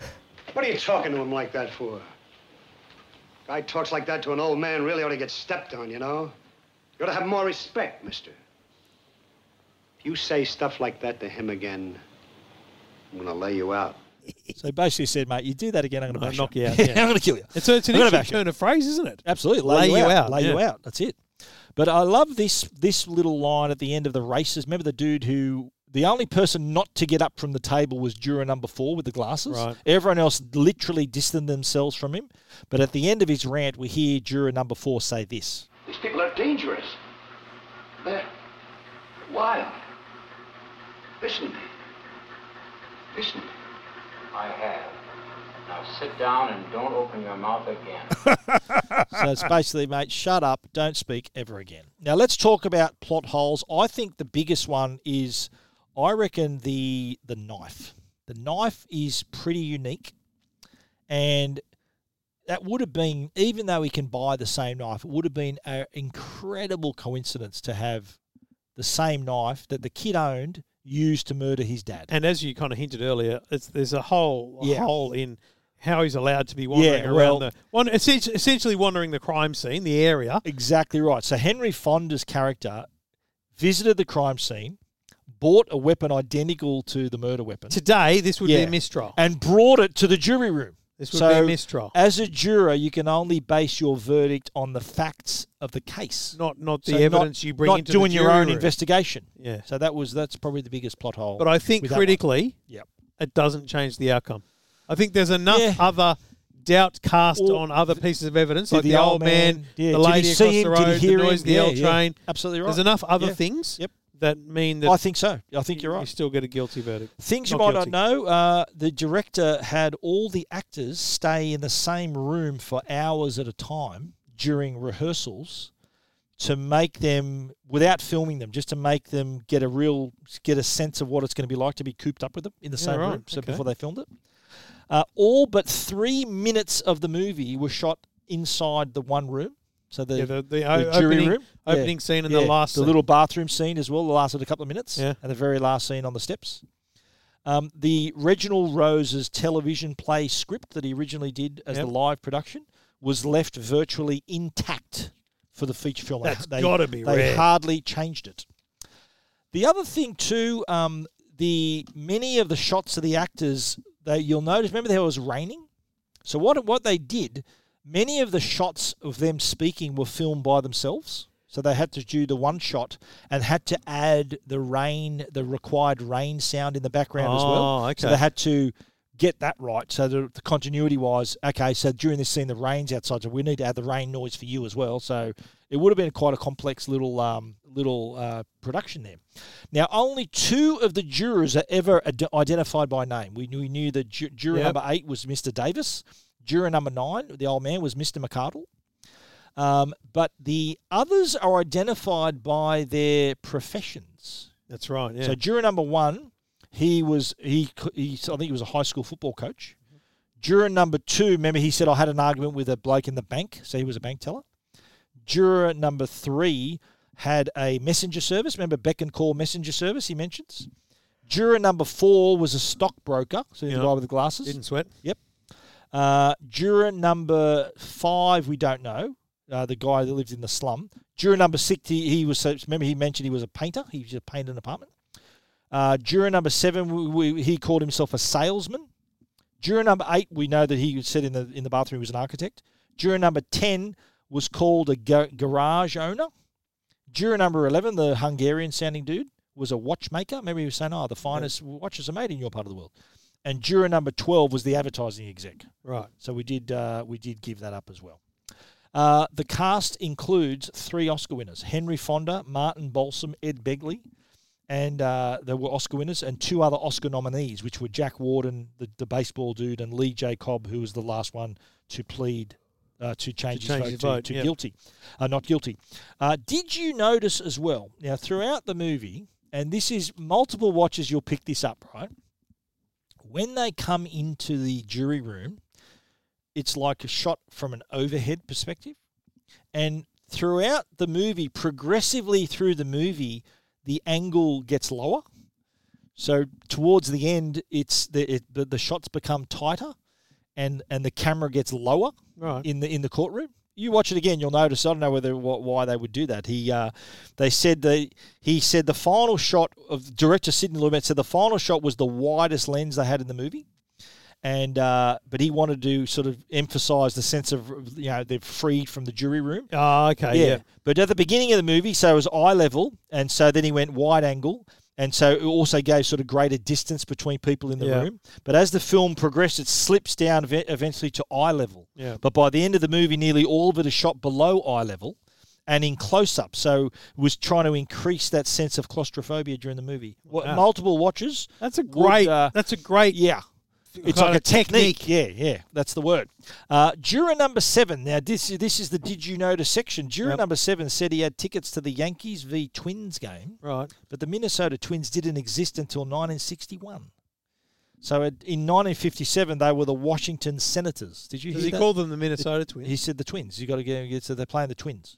What are you talking to him like that for? Guy talks like that to an old man really ought to get stepped on, you know? You ought to have more respect, mister. If you say stuff like that to him again, I'm gonna lay you out. So he basically said, mate, you do that again, I'm going to knock you you. out, yeah. I'm going to kill you. It's, a, it's an I'm interesting turn of phrase, isn't it? Absolutely, lay, Lay you, you out, out, lay you out. That's it. But I love this this little line at the end of the races. Remember the dude who the only person not to get up from the table was juror number four with the glasses. Right. Everyone else literally distanced themselves from him. But at the end of his rant, we hear juror number four say this. These people are dangerous. They're wild. Listen to me. Listen to me. I have. Now sit down and don't open your mouth again. so it's basically, mate, shut up, don't speak ever again. Now let's talk about plot holes. I think the biggest one is, I reckon the the knife. The knife is pretty unique, and that would have been, even though he can buy the same knife, it would have been an incredible coincidence to have the same knife that the kid owned used to murder his dad. And as you kind of hinted earlier, it's, there's a whole a Yeah. hole in how he's allowed to be wandering Yeah, around the one essentially wandering the crime scene, the area. Exactly right. So Henry Fonda's character visited the crime scene, bought a weapon identical to the murder weapon. Today, this would be a mistrial. And brought it to the jury room. This would so be a mistrial. As a juror, you can only base your verdict on the facts of the case, not not the So evidence you bring not into the doing your own room. investigation. Yeah. So that was that's probably the biggest plot hole. But I think with that one. critically, Yep. it doesn't change the outcome. I think there's enough Yeah. other doubt cast Well, on other pieces of evidence, like the, old man, yeah, the lady across him? the Did road, hear the noise, him? the Yeah, L yeah. train. Absolutely right. There's enough other Yeah. things Yep. That mean that I think so. I think you're right. you still get a guilty verdict. Things you might guilty. not know, uh, the director had all the actors stay in the same room for hours at a time during rehearsals to make them, without filming them, just to make them get a real, get a sense of what it's going to be like to be cooped up with them in the Yeah, same right, room. So okay. before they filmed it. Uh, all but three minutes of the movie were shot inside the one room. So the, Yeah, the- the o- jury opening- room, opening scene and the last the scene. little bathroom scene as well. The lasted a couple of minutes, Yeah. and the very last scene on the steps. Um, the Reginald Rose's television play script that he originally did as Yep. the live production was left virtually intact for the feature film. That's they, gotta be They rare. hardly changed it. The other thing too, um, the many of the shots of the actors, they you'll notice. Remember, there was raining. So what what they did, many of the shots of them speaking were filmed by themselves. So they had to do the one shot and had to add the rain, the required rain sound in the background as well. Oh, So they had to get that right. So the, the continuity was okay. So during this scene, the rain's outside, so we need to add the rain noise for you as well. So it would have been quite a complex little um, little uh, production there. Now, only two of the jurors are ever ad- identified by name. We knew, we knew that ju- juror Yep. number eight was Mr. Davis. Juror number nine, the old man, was Mr. McCardle. Um, but the others are identified by their professions. That's right. Yeah. So juror number one, he was he, he I think he was a high school football coach. Juror number two, remember he said I had an argument with a bloke in the bank, so he was a bank teller. Juror number three had a messenger service. Remember beck and call messenger service he mentions. Juror number four was a stockbroker, so he's the guy with the glasses. Didn't sweat. Yep. Uh, juror number five, we don't know. Uh, the guy that lived in the slum. Juror number six, he, he was. Remember, he mentioned he was a painter. He just painted an apartment. Uh, juror number seven, we, we, he called himself a salesman. Juror number eight, we know that he said in the in the bathroom he was an architect. Juror number ten was called a ga- garage owner. Juror number eleven, the Hungarian sounding dude, was a watchmaker. Maybe he was saying, "Oh, the finest watches are made in your part of the world." And juror number twelve was the advertising exec. Right. So we did uh, we did give that up as well. Uh, the cast includes three Oscar winners: Henry Fonda, Martin Balsam, Ed Begley, and uh, they were Oscar winners, and two other Oscar nominees, which were Jack Warden, the, the baseball dude, and Lee J. Cobb, who was the last one to plead uh, to change, change his his vote, vote, to, to yep. guilty, uh, not guilty. Uh, did you notice as well? Now, throughout the movie, and this is multiple watches, you'll pick this up, right? When they come into the jury room, it's like a shot from an overhead perspective. And throughout the movie, progressively through the movie, the angle gets lower. So towards the end, it's the it, the, the shots become tighter, and and the camera gets lower Right. in the in the courtroom. You watch it again, you'll notice. I don't know whether wh- why they would do that. He, uh, they said they he said the final shot of director Sidney Lumet said the final shot was the widest lens they had in the movie, and uh, but he wanted to sort of emphasize the sense of you know they're freed from the jury room. Oh, okay, yeah. But at the beginning of the movie, so it was eye level, and so then he went wide angle, and so it also gave sort of greater distance between people in the Yeah. room. But as the film progressed, it slips down ev- eventually to eye level. Yeah. But by the end of the movie, nearly all of it is shot below eye level. And in close up, so was trying to increase that sense of claustrophobia during the movie. What, Wow. Multiple watches. That's a would, great. uh, that's a great. Yeah. It's like a of technique. Yeah, yeah, that's the word. Uh, juror number seven. Now, this this is the did you notice section. Juror Yep. number seven said he had tickets to the Yankees v Twins game, Right. but the Minnesota Twins didn't exist until 1961. So it, in 1957, they were the Washington Senators. Did you Does he that? call them the Minnesota Twins? He said the Twins. You got to get so they're playing the Twins.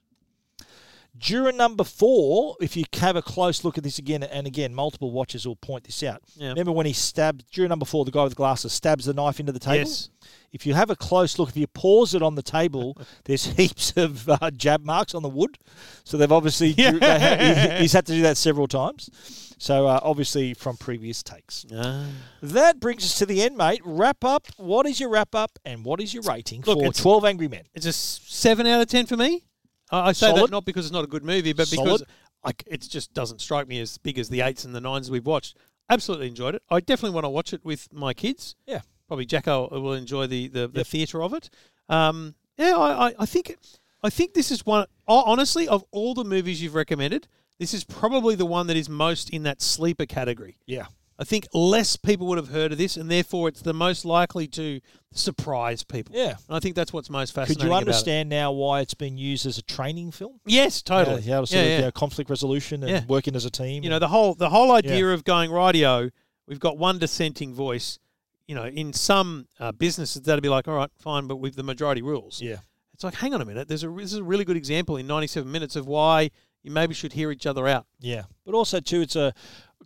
Juror number four, if you have a close look at this again, and again, multiple watchers will point this out. Yeah. Remember when he stabbed, juror number four, the guy with glasses, stabs the knife into the table? Yes. If you have a close look, if you pause it on the table, there's heaps of uh, jab marks on the wood. So they've obviously, Yeah. they ha- he- he's had to do that several times. So uh, obviously from previous takes. Ah. That brings us to the end, mate. Wrap up. What is your wrap up and what is your rating Look, for 12 Angry Men? It's a s- seven out of ten for me. I, I say Solid. that not because it's not a good movie, but because Solid. like it just doesn't strike me as big as the eights and the nines we've watched. Absolutely enjoyed it. I definitely want to watch it with my kids. Yeah. Probably Jacko will enjoy the the, the theatre of it. Um, yeah, I, I, I think I think this is one. Honestly, of all the movies you've recommended, this is probably the one that is most in that sleeper category. Yeah. I think less people would have heard of this, and therefore it's the most likely to surprise people. Yeah. and I think that's what's most fascinating. Could you understand now why it's been used as a training film? Yes, totally. Yeah, how to sort Yeah, of, yeah. conflict resolution and Yeah. working as a team. You know the whole the whole idea of going radio. We've got one dissenting voice. You know, in some uh, businesses that'd be like, all right, fine, but with the majority rules. Yeah. It's like, hang on a minute. There's a this is a really good example in 97 minutes of why you maybe should hear each other out. Yeah, but also too, it's a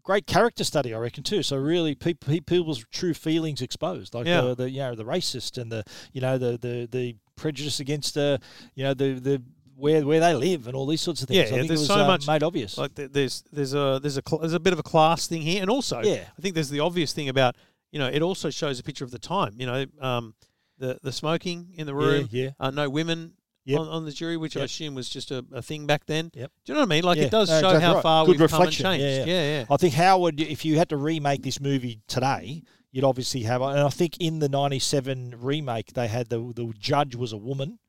great character study, I reckon too. So really, people people's true feelings exposed, like Yeah. the, the you know the racist and the you know the the, the prejudice against the you know the the where where they live and all these sorts of things. Yeah, I think there's it was, so uh, much made obvious. Like th- there's there's a there's a cl- there's a bit of a class thing here, and also Yeah. I think there's the obvious thing about you know it also shows a picture of the time. You know, um, the the smoking in the Yeah, room. yeah. Uh, no women. Yep. On, on the jury, which I assume was just a, a thing back then. Yep. Do you know what I mean? Like Yeah, it does no, show exactly how right. far Good we've come and changed. Yeah, yeah. yeah. I think Howard, if you had to remake this movie today, you'd obviously have. And I think in the '97 remake, they had the the judge was a woman.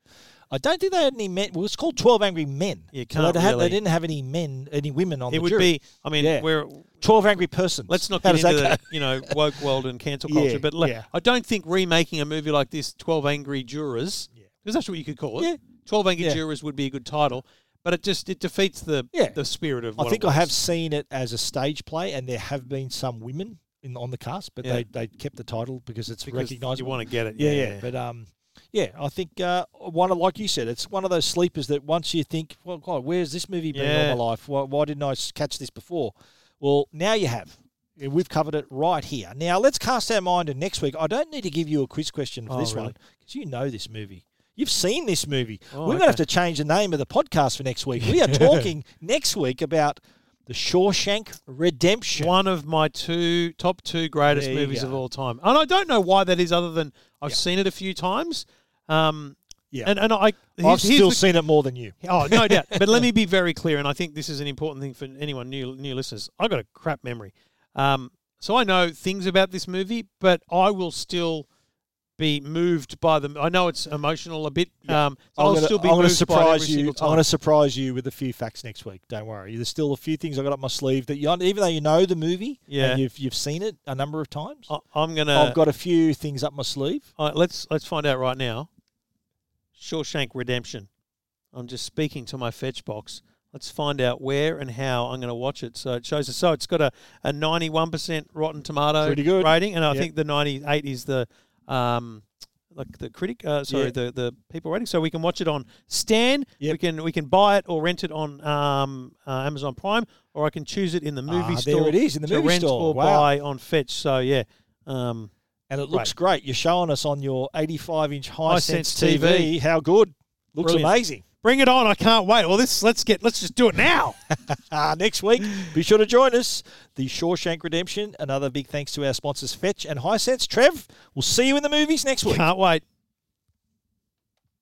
I don't think they had any men. Well, it's called Twelve Angry Men. You can't they, really- they didn't have any men, any women on It the would jury. be. I mean, Yeah. we're Twelve Angry Persons. Let's not How get into the you know woke world and cancel Yeah, culture, but like, yeah. I don't think remaking a movie like this, Twelve Angry Jurors, because that's what you could call it. Yeah. Twelve Angry Yeah. Jurors would be a good title, but it just it defeats the Yeah. the spirit of. I think I have seen it as a stage play, and there have been some women in on the cast, but Yeah. they, they kept the title because it's Because recognisable. you wanna get it, Yeah, yeah, yeah. But um, yeah, I think uh, one of like you said, it's one of those sleepers that once you think, well, God, where's this movie been Yeah. all my life? Why, why didn't I catch this before? Well, now you have. We've covered it right here. Now let's cast our mind to next week. I don't need to give you a quiz question for Oh, this really? one because you know this movie. You've seen this movie. Oh, We're going to have to change the name of the podcast for next week. We are talking next week about the Shawshank Redemption. one of my two top two greatest There movies of all time, and I don't know why that is, other than I've seen it a few times. Um, Yeah. and and I I've still the- seen it more than you. Oh, no doubt. But let me be very clear, and I think this is an important thing for anyone new new listeners. I've got a crap memory, um, so I know things about this movie, but I will still be moved by them. I know it's emotional a bit. Um, so I'm I'll gonna, still be I'm gonna moved by every surprise you. I'm going to surprise you with a few facts next week. Don't worry. There's still a few things I got up my sleeve that you, even though you know the movie, Yeah. and you've you've seen it a number of times. I- I'm gonna. I've got a few things up my sleeve. All right, let's let's find out right now. Shawshank Redemption. I'm just speaking to my fetch box. Let's find out where and how I'm going to watch it. So it shows us. So it's got a, a 91% Rotten Tomato rating, and I Yep. think the 98 is the um like the critic. Uh, sorry, Yeah. the the people rating. So we can watch it on Stan. We can we can buy it or rent it on um, uh, Amazon Prime, or I can choose it in the movie Ah, store. there it is, in the movie rent store. or Wow. buy on Fetch. So yeah. Um, And it looks great. You're showing us on your 85 inch Hisense TV. TV. How good. Looks Brilliant. amazing. Bring it on! I can't wait. Well, this let's get let's just do it now. Uh, next week, be sure to join us. The Shawshank Redemption. Another big thanks to our sponsors, Fetch and Hisense. Trev, we'll see you in the movies next week. Can't wait.